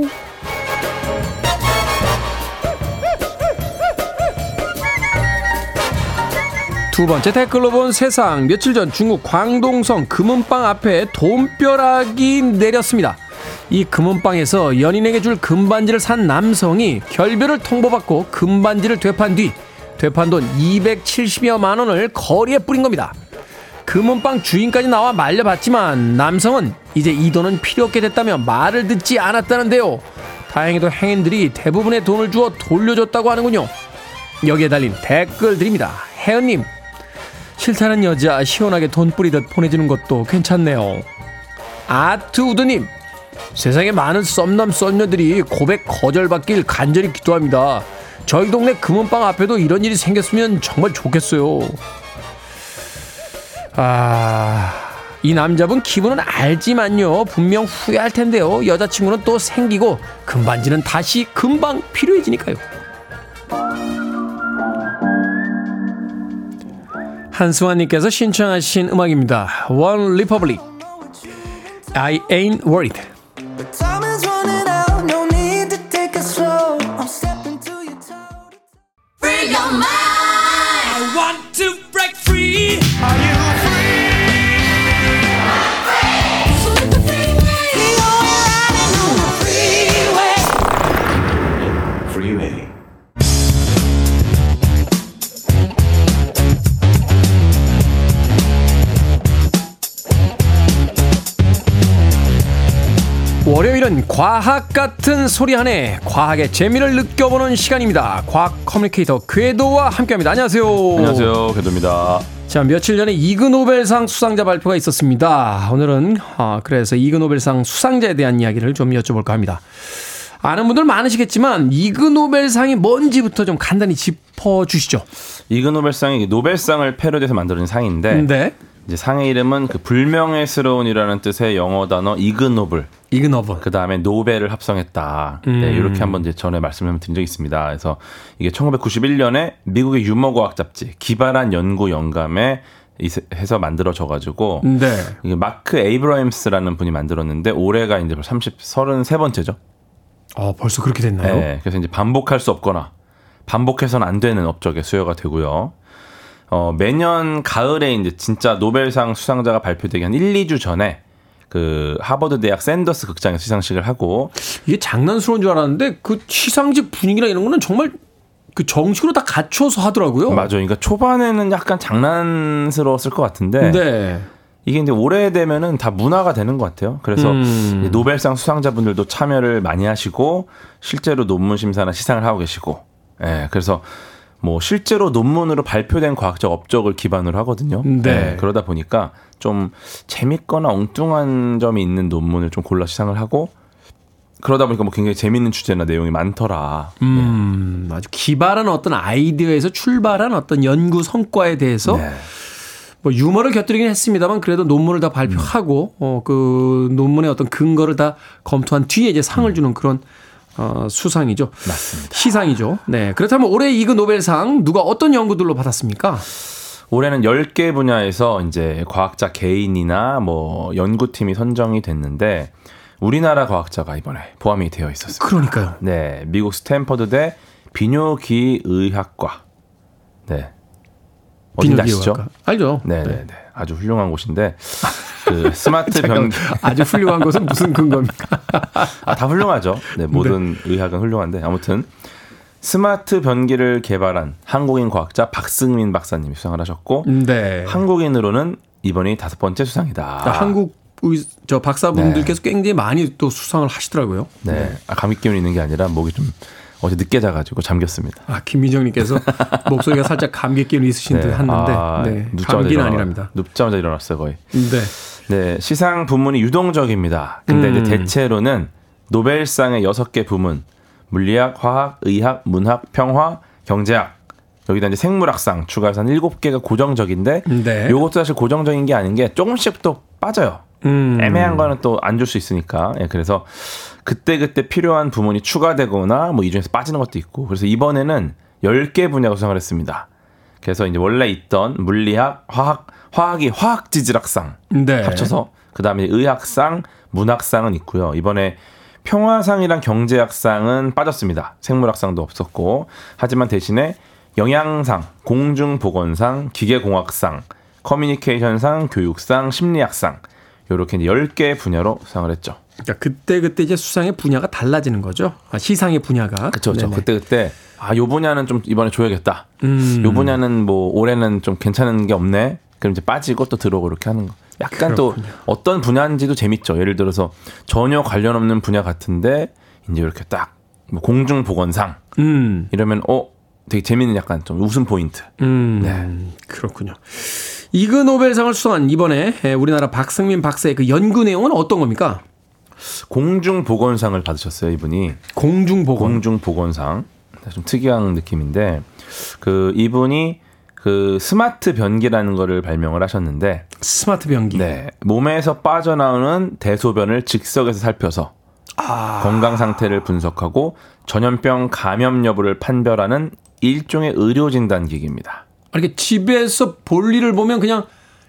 두 번째 댓글로 본 세상 며칠 전 중국 광동성 금은방 앞에 돈벼락이 내렸습니다. 이 금은방에서 연인에게 줄 금반지를 산 남성이 결별을 통보받고 금반지를 되판 뒤 되판 돈 270여만 원을 거리에 뿌린 겁니다. 금은방 주인까지 나와 말려봤지만 남성은 이제 이 돈은 필요 없게 됐다며 말을 듣지 않았다는데요. 다행히도 행인들이 대부분의 돈을 주어 돌려줬다고 하는군요. 여기에 달린 댓글들입니다. 혜연님, 싫다는 여자 시원하게 돈 뿌리듯 보내주는 것도 괜찮네요. 아트 우드님, 세상에 많은 썸남 썸녀들이 고백 거절받길 간절히 기도합니다. 저희 동네 금은방 앞에도 이런 일이 생겼으면 정말 좋겠어요. 아, 이 남자분 기분은 알지만요. 분명 후회할 텐데요. 여자친구는 또 생기고 금반지는 다시 금방 필요해지니까요. 한수환님께서 신청하신 음악입니다. 원 리퍼블릭 I ain't worried. Time is running 월요일은 과학 같은 소리 하네 과학의 재미를 느껴보는 시간입니다. 과학 communicator 궤도와 함께합니다. 안녕하세요. 안녕하세요. 궤도입니다. 자, 며칠 전에 이그 노벨상 수상자 발표가 있었습니다. 오늘은 아, 그래서 이그 노벨상 수상자에 대한 이야기를 좀 여쭤볼까 합니다. 아는 분들 많으시겠지만 이그 노벨상이 뭔지부터 좀 간단히 짚어 주시죠. 이그 노벨상이 노벨상을 패러디해서 만들어진 상인데 네. 이제 상의 이름은 그 불명예스러운이라는 뜻의 영어 단어 ignoble. Ignoble. 그 다음에 노벨을 합성했다. 네, 음. 이렇게 한번 이제 전에 말씀을 드린 적이 있습니다. 그래서 이게 1991년에 미국의 유머과학 잡지 기발한 연구 연감에 의- 해서 만들어져가지고 네. 이게 마크 에이브러햄스라는 분이 만들었는데 올해가 이제 30, 33번째죠. 어, 벌써 그렇게 됐나요? 네, 그래서 이제 반복할 수 없거나 반복해서는 안 되는 업적에 수여가 되고요. 어, 매년 가을에 이제 진짜 노벨상 수상자가 발표되기 한 1, 2주 전에 그 하버드 대학 샌더스 극장에서 시상식을 하고 이게 장난스러운 줄 알았는데 그 시상식 분위기나 이런 거는 정말 그 정식으로 다 갖춰서 하더라고요. 맞아요. 그러니까 초반에는 약간 장난스러웠을 것 같은데 네. 이게 이제 오래되면은 다 문화가 되는 것 같아요. 그래서 음. 노벨상 수상자분들도 참여를 많이 하시고 실제로 논문 심사나 시상을 하고 계시고, 예, 그래서 뭐 실제로 논문으로 발표된 과학적 업적을 기반으로 하거든요. 네. 예, 그러다 보니까 좀 재밌거나 엉뚱한 점이 있는 논문을 좀 골라 시상을 하고 그러다 보니까 뭐 굉장히 재밌는 주제나 내용이 많더라. 음, 아주 기발한 어떤 아이디어에서 출발한 어떤 연구 성과에 대해서 네. 뭐 유머를 곁들이긴 했습니다만 그래도 논문을 다 발표하고 어, 그 논문의 어떤 근거를 다 검토한 뒤에 이제 상을 주는 그런 어, 수상이죠. 맞습니다. 시상이죠. 네. 그렇다면 올해 이그 노벨상 누가 어떤 연구들로 받았습니까? 올해는 10개 분야에서 이제 과학자 개인이나 뭐 연구팀이 선정이 됐는데 우리나라 과학자가 이번에 포함이 되어 있었습니다. 그러니까요. 네, 미국 스탠퍼드대 비뇨기의학과. 네. 어딘지 아시죠? 알죠. 네, 네, 네. 아주 훌륭한 곳인데 그 스마트 변 아주 훌륭한 것은 무슨 근거입니까? 아, 다 훌륭하죠. 네, 모든 의학은 훌륭한데 아무튼 스마트 변기를 개발한 한국인 과학자 박승민 박사님이 수상을 하셨고 네. 한국인으로는 이번이 다섯 번째 수상이다. 아, 한국 의, 저 박사분들께서 굉장히 많이 또 수상을 하시더라고요. 네. 아, 감기 기운이 있는 게 아니라 목이 좀 어제 늦게 자가지고 잠겼습니다. 아, 김민정님께서 목소리가 살짝 감기 기운이 있으신 듯 했는데, 아, 네. 감기는 일어나- 아니랍니다. 눕자마자 일어났어요 거의. 네. 네, 시상 부문이 유동적입니다. 근데 음. 이제 대체로는 노벨상의 여섯 개 부문, 물리학, 화학, 의학, 문학, 평화, 경제학, 여기다 이제 생물학상 추가해서 한 일곱 개가 고정적인데, 네. 요것도 사실 고정적인 게 아닌 게 조금씩 또 빠져요. 음. 애매한 거는 또 안 줄 수 있으니까. 예, 그래서 그때그때 필요한 부문이 추가되거나 뭐 이 중에서 빠지는 것도 있고. 그래서 이번에는 10개 분야가 수상을 했습니다. 그래서 이제 원래 있던 물리학, 화학, 화학이 화학지질학상 네. 합쳐서 그다음에 의학상, 문학상은 있고요. 이번에 평화상이랑 경제학상은 빠졌습니다. 생물학상도 없었고. 하지만 대신에 영양상, 공중보건상, 기계공학상, 커뮤니케이션상, 교육상, 심리학상 요렇게 이제 10개 분야로 수상을 했죠. 그러니까 그때 그때 이제 수상의 분야가 달라지는 거죠. 아, 시상의 분야가. 그렇죠. 네네. 그때 그때 아, 요 분야는 좀 이번에 줘야겠다. 음. 요 분야는 뭐 올해는 좀 괜찮은 게 없네. 그럼 이제 빠지고 또 들어오고 이렇게 하는 거. 약간 그렇군요. 또 어떤 분야인지도 재밌죠. 예를 들어서 전혀 관련 없는 분야 같은데 이제 이렇게 딱 뭐 공중 보건상 음. 이러면 어 되게 재밌는 약간 좀 웃음 포인트. 음. 네. 그렇군요. 이그 노벨상을 수상한 이번에 에, 우리나라 박승민 박사의 그 연구 내용은 어떤 겁니까? 공중 보건상을 받으셨어요, 이분이. 공중보건. 공중 보건상. 좀 특이한 느낌인데 그 이분이 그 스마트 변기라는 거를 발명을 하셨는데 스마트 변기. 네. 몸에서 빠져나오는 대소변을 즉석에서 살펴서 아. 건강 상태를 분석하고 전염병 감염 여부를 판별하는 일종의 의료 진단 기기입니다. 이렇게 집에서 볼일을 보면 그냥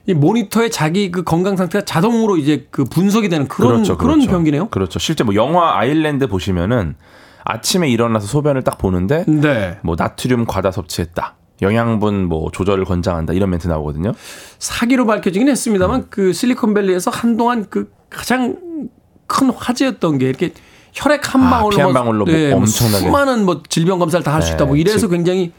이 모니터에 자기 그 건강 상태가 자동으로 이제 그 분석이 되는 그런 그런 변기네요. 그렇죠. 실제 뭐 영화 아일랜드 보시면은 아침에 일어나서 소변을 딱 보는데 네. 뭐 나트륨 과다 섭취했다. 영양분 뭐 조절을 권장한다. 이런 멘트 나오거든요. 사기로 밝혀지긴 했습니다만 그 실리콘밸리에서 한동안 그 가장 큰 화제였던 게 이렇게 혈액 한 아, 방울로 피한 방울로 뭐뭐 엄청나게. 수많은 뭐 질병 검사를 다 할수 네, 있다. 뭐 이래서 지금- 굉장히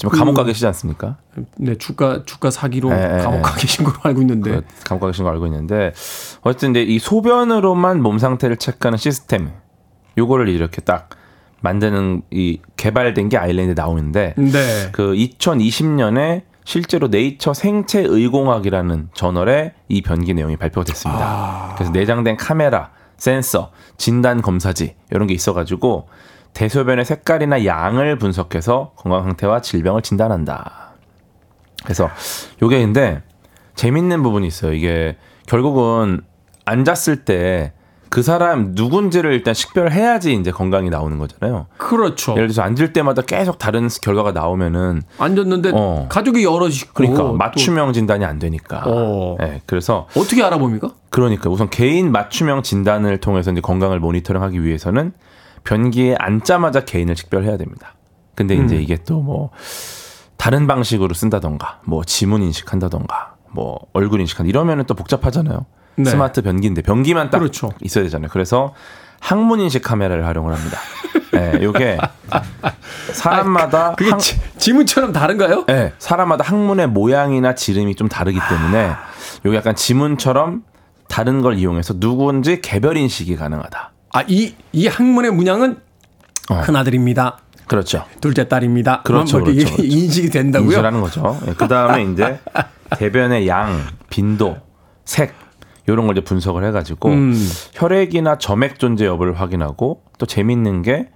지금 감옥 가 계시지 않습니까? 네 주가 주가 사기로 네, 네, 감옥 가 네. 계신 걸로 알고 있는데 그 감옥 가 계신 거 알고 있는데 어쨌든 이제 이 소변으로만 몸 상태를 체크하는 시스템 요거를 이렇게 딱 만드는 이 개발된 게 아일랜드에 나오는데 네. 그 2020년에 실제로 네이처 생체 의공학이라는 저널에 이 변기 내용이 발표가 됐습니다. 아. 그래서 내장된 카메라, 센서, 진단 검사지 이런 게 있어가지고 대소변의 색깔이나 양을 분석해서 건강 상태와 질병을 진단한다. 그래서 요게 근데 재밌는 부분이 있어요. 이게 결국은 앉았을 때 그 사람 누군지를 일단 식별해야지 이제 건강이 나오는 거잖아요. 그렇죠. 예를 들어서 앉을 때마다 계속 다른 결과가 나오면은 앉았는데 어. 가족이 여럿이 있고 그러니까 또 맞춤형 진단이 안 되니까. 어. 네, 그래서 어떻게 알아봅니까? 그러니까 우선 개인 맞춤형 진단을 통해서 이제 건강을 모니터링하기 위해서는 변기에 앉자마자 개인을 식별해야 됩니다. 근데 이제 음. 이게 또 뭐 다른 방식으로 쓴다던가 뭐 지문 인식한다던가 뭐 얼굴 인식한 이러면은 또 복잡하잖아요. 네. 스마트 변기인데 변기만 딱 그렇죠. 있어야 되잖아요. 그래서 항문 인식 카메라를 활용을 합니다. 네, 요게 사람마다 그게 항- 지, 지문처럼 다른가요? 네, 사람마다 항문의 모양이나 지름이 좀 다르기 때문에 요게 약간 지문처럼 다른 걸 이용해서 누구인지 개별 인식이 가능하다. 아, 이, 이 학문의 문양은 어. 큰아들입니다. 그렇죠. 둘째 딸입니다. 그렇죠, 뭐 그렇죠, 그렇죠. 인식이 된다고요? 인식하는 거죠. 그 다음에 이제 대변의 양, 빈도, 색 이런 걸 이제 분석을 해가지고 음. 혈액이나 점액 존재 여부를 확인하고 또 재밌는 게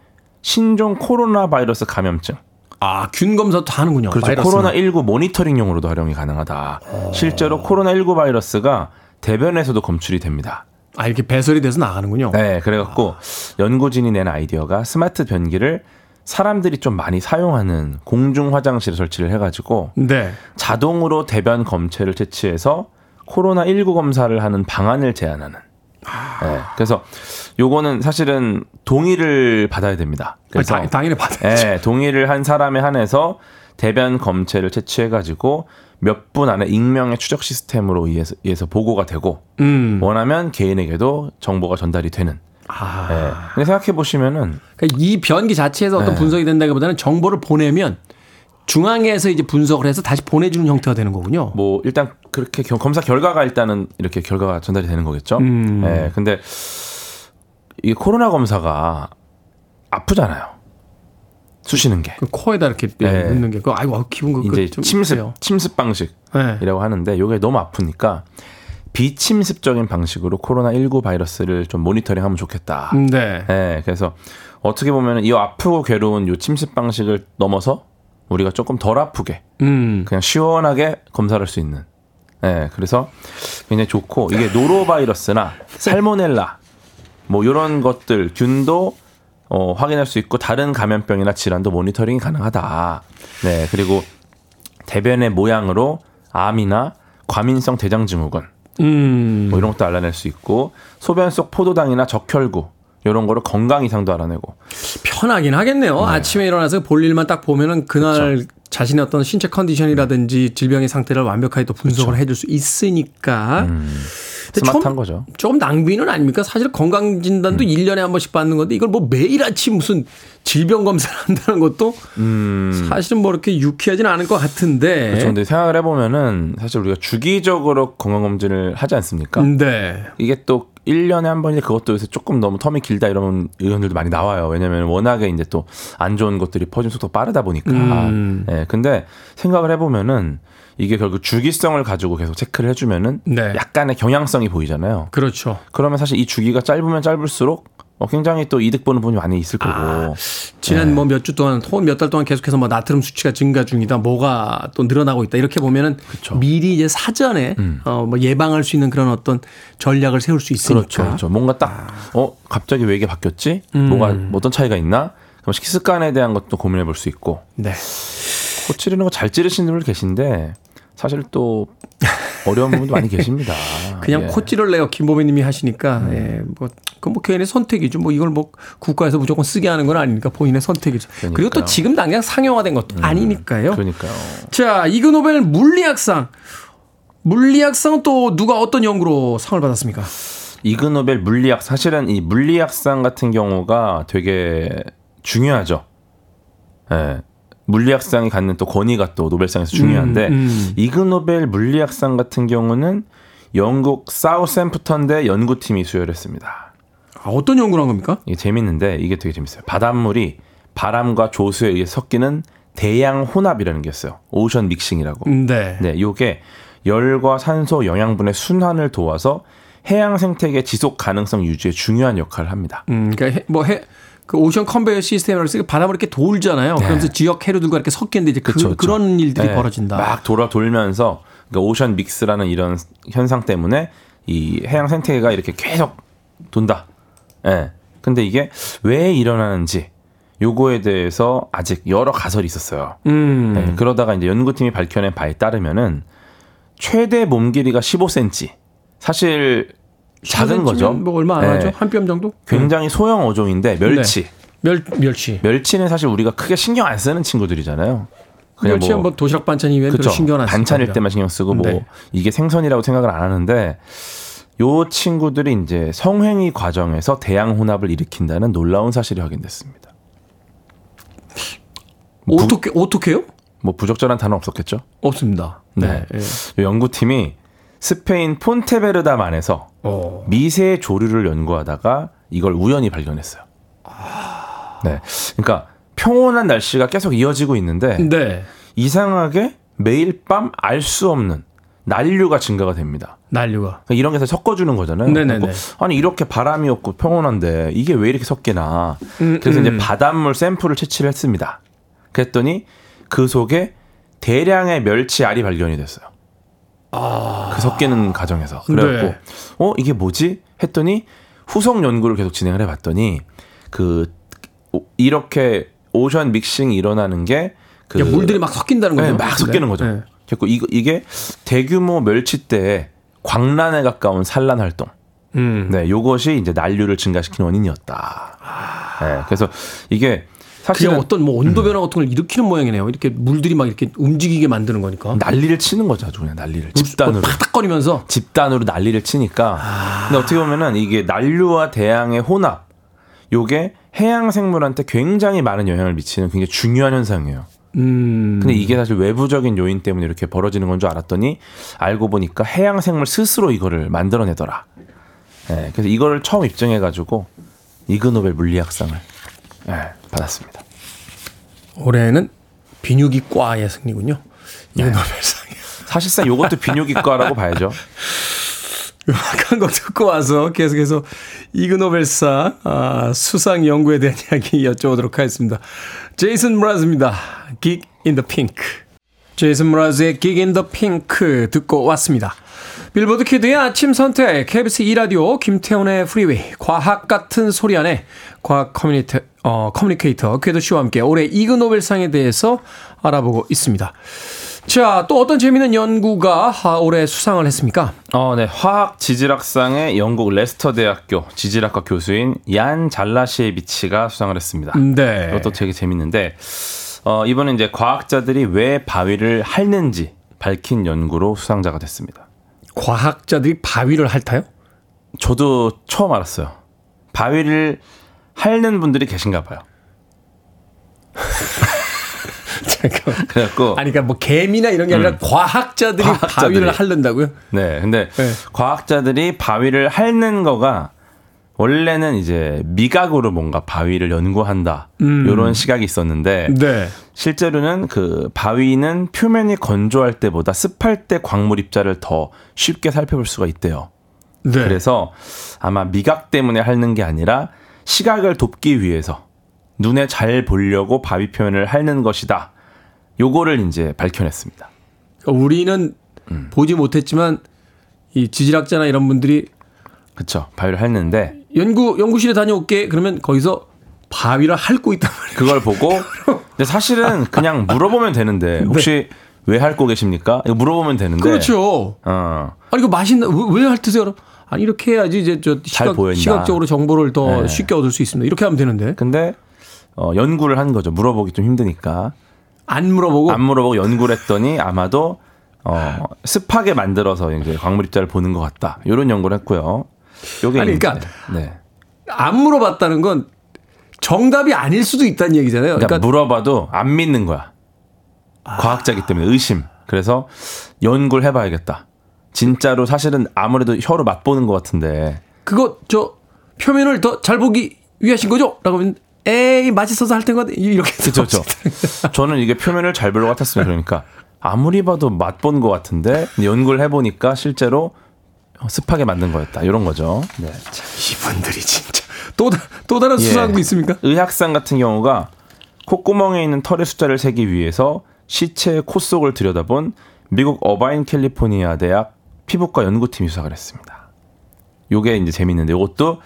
신종 코로나 바이러스 감염증. 아, 균 검사도 다 하는군요. 그렇죠. 코로나 19 모니터링용으로도 활용이 가능하다. 실제로 코로나 19 바이러스가 대변에서도 검출이 됩니다. 아, 이렇게 배설이 돼서 나가는군요. 네, 그래갖고 연구진이 낸 아이디어가 스마트 변기를 사람들이 좀 많이 사용하는 공중 화장실에 설치를 해가지고 네. 자동으로 대변 검체를 채취해서 코로나 19 검사를 하는 방안을 제안하는. 네, 그래서 요거는 사실은 동의를 받아야 됩니다. 그래서 아, 당, 당연히 받아야죠. 네, 동의를 한 사람에 한해서 대변 검체를 채취해가지고 몇 분 안에 익명의 추적 시스템으로 의해서, 의해서 보고가 되고 음. 원하면 개인에게도 정보가 전달이 되는. 아. 네. 근데 생각해 보시면은 그러니까 이 변기 자체에서 어떤 네. 분석이 된다기보다는 정보를 보내면 중앙에서 이제 분석을 해서 다시 보내주는 형태가 되는 거군요. 뭐 일단 그렇게 겨- 검사 결과가 일단은 이렇게 결과가 전달이 되는 거겠죠. 음. 네, 근데 이 코로나 검사가 아프잖아요. 쑤시는 게. 그 코에다 이렇게 네. 넣는 게, 그 아이고 아우, 기분 그 이제 좀 침습 그래요. 침습 방식이라고 네. 하는데 이게 너무 아프니까 비침습적인 방식으로 코로나 19 바이러스를 좀 모니터링하면 좋겠다. 음, 네. 네, 그래서 어떻게 보면 이 아프고 괴로운 요 침습 방식을 넘어서 우리가 조금 덜 아프게 음. 그냥 시원하게 검사를 할수 있는. 네, 그래서 굉장히 좋고 이게 노로바이러스나 살모넬라 뭐 이런 것들 균도 어, 확인할 수 있고 다른 감염병이나 질환도 모니터링이 가능하다. 네, 그리고 대변의 모양으로 암이나 과민성 대장증후군 음. 뭐 이런 것도 알아낼 수 있고 소변 속 포도당이나 적혈구 이런 거를 건강 이상도 알아내고 편하긴 하겠네요. 아침에 일어나서 볼 일만 딱 보면은 그날 자신의 어떤 신체 컨디션이라든지 질병의 상태를 완벽하게 또 분석을 해줄 수 있으니까. 근데 스마트한 좀- 거죠. 조금 낭비는 아닙니까? 사실 건강진단도 일 1년에 한 번씩 받는 건데 이걸 뭐 매일 아침 무슨 질병 검사를 한다는 것도 사실은 뭐 이렇게 유쾌하진 않을 것 같은데. 음. 그렇죠. 근데 생각을 해보면은 사실 우리가 주기적으로 건강검진을 하지 않습니까? 네. 이게 또 1년에 한 번인데 그것도 요새 조금 너무 텀이 길다 이런 의견들도 많이 나와요. 왜냐면 워낙에 이제 또 안 좋은 것들이 퍼진 속도가 빠르다 보니까. 음. 예. 근데 생각을 해보면은 이게 결국 주기성을 가지고 계속 체크를 해주면은 네. 약간의 경향성이 보이잖아요. 그렇죠. 그러면 사실 이 주기가 짧으면 짧을수록 어, 굉장히 또 이득 보는 부분이 많이 있을 거고. 아, 지난 뭐몇 주 동안 혹은 몇 달 동안 계속해서 뭐 나트륨 수치가 증가 중이다. 뭐가 또 늘어나고 있다. 이렇게 보면은 미리 이제 사전에 어뭐 예방할 수 있는 그런 어떤 전략을 세울 수 있으니까. 그렇죠, 그렇죠. 뭔가 딱, 어, 갑자기 왜 이게 바뀌었지? 음. 뭐가, 뭐 어떤 차이가 있나? 그럼 식습관에 대한 것도 고민해 볼 수 있고. 네. 코 찌르는 거 잘 찌르시는 분들 계신데, 사실 또 어려운 부분도 많이 계십니다. 그냥 예. 음. 코찌를 내요 김보배님이 하시니까 예, 뭐그뭐 개인의 선택이죠. 뭐 이걸 뭐 국가에서 무조건 쓰게 하는 건 아니니까 본인의 선택이죠. 그리고 또 그러니까요. 음. 지금 당장 상용화된 것도 아니니까요. 그러니까요. 자 이그 노벨 물리학상 물리학상은 또 누가 어떤 연구로 상을 받았습니까? 이그노벨 물리학, 사실은 이 물리학상 같은 경우가 되게 중요하죠. 예. 물리학상이 갖는 또 권위가 또 노벨상에서 중요한데, 음, 음. 이그노벨 물리학상 같은 경우는 영국 사우샘프턴대 연구팀이 수여했습니다. 아, 어떤 연구를 한 겁니까? 이게 재밌는데 이게 되게 재밌어요. 바닷물이 바람과 조수에 의해 섞이는 대양 혼합이라는 게 있어요. 오션 믹싱이라고. 네. 네, 요게 열과 산소 영양분의 순환을 도와서 해양 생태계 지속 가능성 유지에 중요한 역할을 합니다. 음, 그러니까 해- 뭐 해, 그 오션 컨베이어 시스템이라고 해서 바람을 이렇게 돌잖아요. 그러면서 지역 해류들과 이렇게 섞이는데 이제 그, 네. 그쵸, 그쵸. 런 일들이 네, 벌어진다. 막 돌아 돌면서 그러니까 오션 믹스라는 이런 현상 때문에 이 해양 생태계가 이렇게 계속 돈다. 예. 근데 이게 왜 일어나는지 요거에 대해서 아직 여러 가설이 있었어요. 음. 네, 그러다가 이제 연구팀이 밝혀낸 바에 따르면은 최대 몸 길이가 15cm. 사실 작은 거죠. 뭐 얼마 안 네. 하죠? 한 뼘 정도? 굉장히 소형 어종인데 멸치. 네. 멸 멸치. 멸치는 사실 우리가 크게 신경 안 쓰는 친구들이잖아요. 그냥 멸치는 뭐 도시락 반찬 이외에 별로 그쵸. 신경 안 반찬일. 때만 신경 쓰고 뭐 네. 이게 생선이라고 생각을 안 하는데 요 친구들이 이제 성행위 과정에서 대양 혼합을 일으킨다는 놀라운 사실이 확인됐습니다. 부- 어떻게 어떻게요? 뭐 부적절한 단어 없었겠죠? 없습니다. 네. 네. 요 연구팀이 스페인 폰테베르다만에서 어. 미세 조류를 연구하다가 이걸 우연히 발견했어요. 네. 그러니까 평온한 날씨가 계속 이어지고 있는데 네. 이상하게 매일 밤 알 수 없는 난류가 증가가 됩니다. 난류가. 그러니까 이런 게 섞어주는 거잖아요. 네네네. 그래갖고 아니 이렇게 바람이 없고 평온한데 이게 왜 이렇게 섞이나. 음, 그래서 음. 이제 바닷물 샘플을 채취를 했습니다. 그랬더니 그 속에 대량의 멸치 알이 발견이 됐어요. 그 섞이는 과정에서. 그래갖고 아. 네. 어 이게 뭐지? 했더니 후속 연구를 계속 진행을 해봤더니 그 오- 이렇게 오션 믹싱이 일어나는 게그 그러니까 물들이 막 섞인다는 거죠. 네, 막 섞이는 거죠. 네. 그리고 이거 이게 대규모 멸치 때 광란에 가까운 산란 활동. 음. 네, 요것이 이제 난류를 증가시키는 원인이었다. 네, 그래서 이게 사실은 어떤 뭐 온도 변화 같은 걸 일으키는 모양이네요. 이렇게 물들이 막 이렇게 움직이게 만드는 거니까. 난리를 치는 거죠, 아주 그냥 난리를 집단으로 팍팍거리면서 집단으로 난리를 치니까. 근데 어떻게 보면은 이게 난류와 대양의 혼합, 요게 해양 생물한테 굉장히 많은 영향을 미치는 굉장히 중요한 현상이에요. 음. 근데 이게 사실 외부적인 요인 때문에 이렇게 벌어지는 건 줄 알았더니 알고 보니까 해양 생물 스스로 이거를 만들어내더라. 네, 그래서 이거를 처음 입증해가지고 이그노벨 물리학상을 네, 받았습니다. 올해는 비뇨기과의 승리군요. 이거 노벨상이. 사실상 이것도 비뇨기과라고 봐야죠. 음악한 곡 듣고 와서 계속해서 이그노벨상 아, 수상 연구에 대한 이야기 여쭤보도록 하겠습니다. 제이슨 브라즈입니다. Gig in the Pink. 제이슨 브라즈의 Gig in the Pink 듣고 왔습니다. 빌보드 Kid의 아침 선택, KBS 2라디오, 김태훈의 프리웨이, 과학 같은 소리 하네 과학 communicator, 어, communicator 궤도 씨와 함께 올해 이그노벨상에 대해서 알아보고 있습니다. 자, 또 어떤 재미있는 연구가 아, 올해 수상을 했습니까? 어, 네. 화학 지질학상의 영국 레스터 대학교 지질학과 교수인 얀 잘라시에비치가 수상을 했습니다. 네. 이것도 되게 재밌는데 어, 이번에 이제 과학자들이 왜 바위를 핥는지 밝힌 연구로 수상자가 됐습니다. 과학자들이 바위를 핥아요? 저도 처음 알았어요. 바위를 핥는 분들이 계신가 봐요. 잠깐. 그래갖고 아니, 그러니까 뭐 개미나 이런 게 아니라 음. 과학자들이, 과학자들이. 바위를 핥는다고요? 네, 근데 네. 과학자들이 바위를 핥는 거가 원래는 이제 미각으로 뭔가 바위를 연구한다 음. 이런 시각이 있었는데 네. 실제로는 그 바위는 표면이 건조할 때보다 습할 때 광물 입자를 더 쉽게 살펴볼 수가 있대요. 네. 그래서 아마 미각 때문에 핥는 게 아니라 시각을 돕기 위해서 눈에 잘 보려고 바위 표면을 핥는 것이다. 요거를 이제 밝혀냈습니다. 그러니까 우리는 음. 보지 못했지만 이 지질학자나 이런 분들이 그쵸. 바위를 핥는데 연구 연구실에 다녀올게 그러면 거기서 바위를 핥고 있단 말이에요. 그걸 보고 근데 사실은 그냥 물어보면 되는데 혹시 왜 핥고 계십니까? 이거 물어보면 되는데 네. 그렇죠. 어. 아니 이거 맛있나 왜, 왜 핥으세요? 아니 이렇게 해야지 이제 저잘 시각. 시각적으로 정보를 더 네. 쉽게 얻을 수 있습니다. 이렇게 하면 되는데 근데 어, 연구를 한 거죠. 물어보기 좀 힘드니까. 안 물어보고 안 물어보고 연구를 했더니 아마도 어, 습하게 만들어서 이제 광물 입자를 보는 것 같다. 이런 연구를 했고요. 요게 아니, 그러니까 네. 안 물어봤다는 건 정답이 아닐 수도 있다는 얘기잖아요. 그러니까, 그러니까, 물어봐도 안 믿는 거야. 과학자기 때문에 의심. 그래서 연구를 해봐야겠다. 진짜로 사실은 아무래도 혀로 맛보는 것 같은데 그거 저 표면을 더 잘 보기 위하신 거죠? 라고 하면 에이 맛있어서 할 텐가 이렇게 그렇죠. 저는 이게 표면을 잘 볼 것 같았어요. 그러니까 아무리 봐도 맛본 것 같은데 연구를 해보니까 실제로 습하게 만든 거였다. 이런 거죠. 네. 이분들이 진짜 또, 다- 또 다른 예. 수사한 거 있습니까? 의학상 같은 경우가 콧구멍에 있는 털의 숫자를 세기 위해서 시체의 코 속을 들여다본 미국 어바인 캘리포니아 대학 피부과 연구팀이 수사를 했습니다. 요게 이제 재밌는데 요것도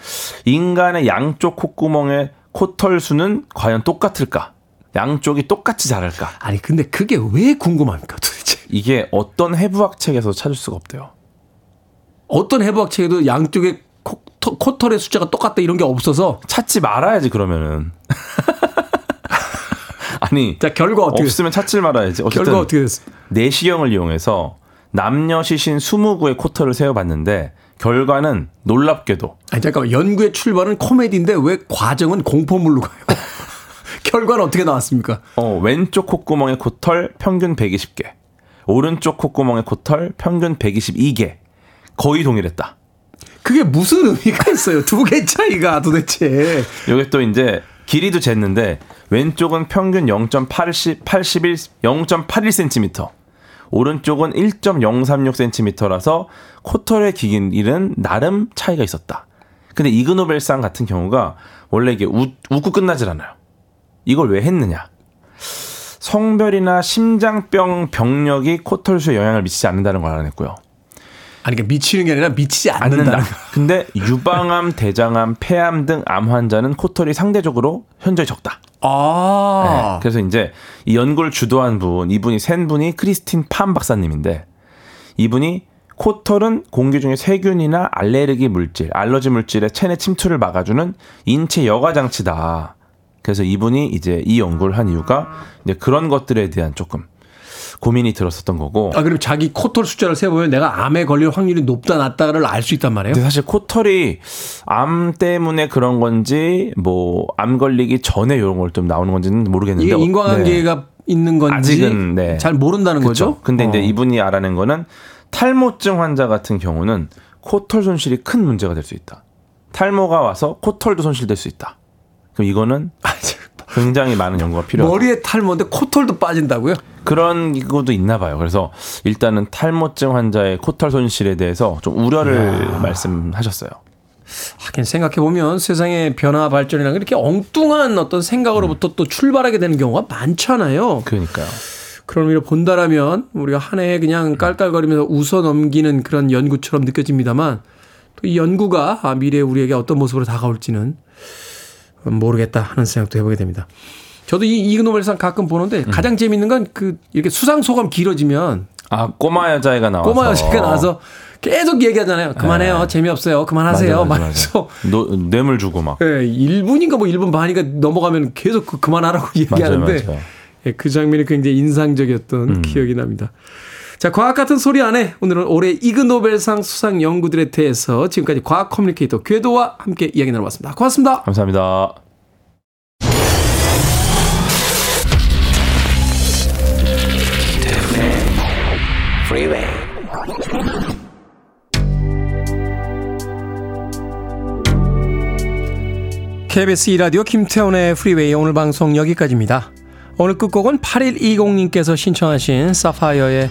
인간의 양쪽 콧구멍의 코털 수는 과연 똑같을까? 양쪽이 똑같이 자랄까? 아니 근데 그게 왜 궁금합니까 도대체? 이게 어떤 해부학 책에서 찾을 수가 없대요. 어떤 해부학 책에도 양쪽에 코, 터- 코털 의 숫자가 똑같다 이런 게 없어서 찾지 말아야지 그러면은. 아니 자 결과 어떻게 없으면 찾지 말아야지. 결과 어떻게 됐어? 내시경을 이용해서 남녀 시신 20구의 코털을 세어봤는데 결과는 놀랍게도 아니 잠깐만 연구의 출발은 코미디인데 왜 과정은 공포물로 가요? 결과는 어떻게 나왔습니까? 어, 왼쪽 콧구멍의 코털 평균 120개, 오른쪽 콧구멍의 코털 평균 122개 거의 동일했다. 그게 무슨 의미가 있어요? 두 개 차이가 도대체. 이게 또 이제 길이도 쟀는데 왼쪽은 평균 0.80, 81, 0.81cm, 오른쪽은 1.036cm라서 코털의 길이는 나름 차이가 있었다. 근데 이그노벨상 같은 경우가 원래 이게 웃, 웃고 끝나질 않아요. 이걸 왜 했느냐? 성별이나 심장병 병력이 코털수에 영향을 미치지 않는다는 걸 알아냈고요. 아니 그러니까 미치는 게 아니라 미치지 않는다. 않는다. 근데 유방암, 대장암, 폐암 등 암 환자는 코털이 상대적으로 현저히 적다. 아. 네, 그래서 이제 이 연구를 주도한 분, 이분이 센 분이 크리스틴 팜 박사님인데 이분이 코털은 공기 중에 세균이나 알레르기 물질, 알러지 물질의 체내 침투를 막아주는 인체 여과 장치다. 그래서 이분이 이제 이 연구를 한 이유가 이제 그런 것들에 대한 조금 고민이 들었었던 거고. 아 그럼 자기 코털 숫자를 세보면 내가 암에 걸릴 확률이 높다 낮다를 알 수 있단 말이에요. 근데 사실 코털이 암 때문에 그런 건지 뭐 암 걸리기 전에 이런 걸 좀 나오는 건지는 모르겠는데 이게 네. 인과관계가 있는 건지 아직은 네. 잘 모른다는 그쵸. 거죠. 근데 이제 어. 이분이 알아낸 거는 탈모증 환자 같은 경우는 코털 손실이 큰 문제가 될 수 있다. 탈모가 와서 코털도 손실될 수 있다. 그럼 이거는 굉장히 많은 연구가 필요하다. 머리에 탈모인데 코털도 빠진다고요? 그런 것도 있나 봐요. 그래서 일단은 탈모증 환자의 코털 손실에 대해서 좀 우려를 말씀하셨어요. 하긴 생각해 보면 세상의 변화 발전이랑 이렇게 엉뚱한 어떤 생각으로부터 또 출발하게 되는 경우가 많잖아요. 그러니까요. 그런 의미로 본다라면 우리가 한 해에 그냥 깔깔거리면서 웃어 넘기는 그런 연구처럼 느껴집니다만 또 이 연구가 아, 미래에 우리에게 어떤 모습으로 다가올지는 모르겠다 하는 생각도 해보게 됩니다. 저도 이 이그노벨상 가끔 보는데 음. 가장 재밌는 건 그 이렇게 수상 소감 길어지면 아 꼬마 여자애가 나와서 꼬마 여자가 나와서 계속 얘기하잖아요. 그만해요. 재미없어요. 그만하세요. 맞아요, 맞아요, 말해서 노, 뇌물 주고 막. 예, 1분인가 뭐 1분 반인가 넘어가면 계속 그 그만하라고 얘기하는데 맞아요. 예, 그 장면이 굉장히 인상적이었던 음. 기억이 납니다. 자, 과학 같은 소리 안에 오늘은 올해 이그노벨상 수상 연구들에 대해서 지금까지 과학 커뮤니케이터 궤도와 함께 이야기 나눠봤습니다. 고맙습니다. 감사합니다. KBS 2라디오 김태훈의 프리웨이 오늘 방송 여기까지입니다. 오늘 끝곡은 8120님께서 신청하신 사파이어의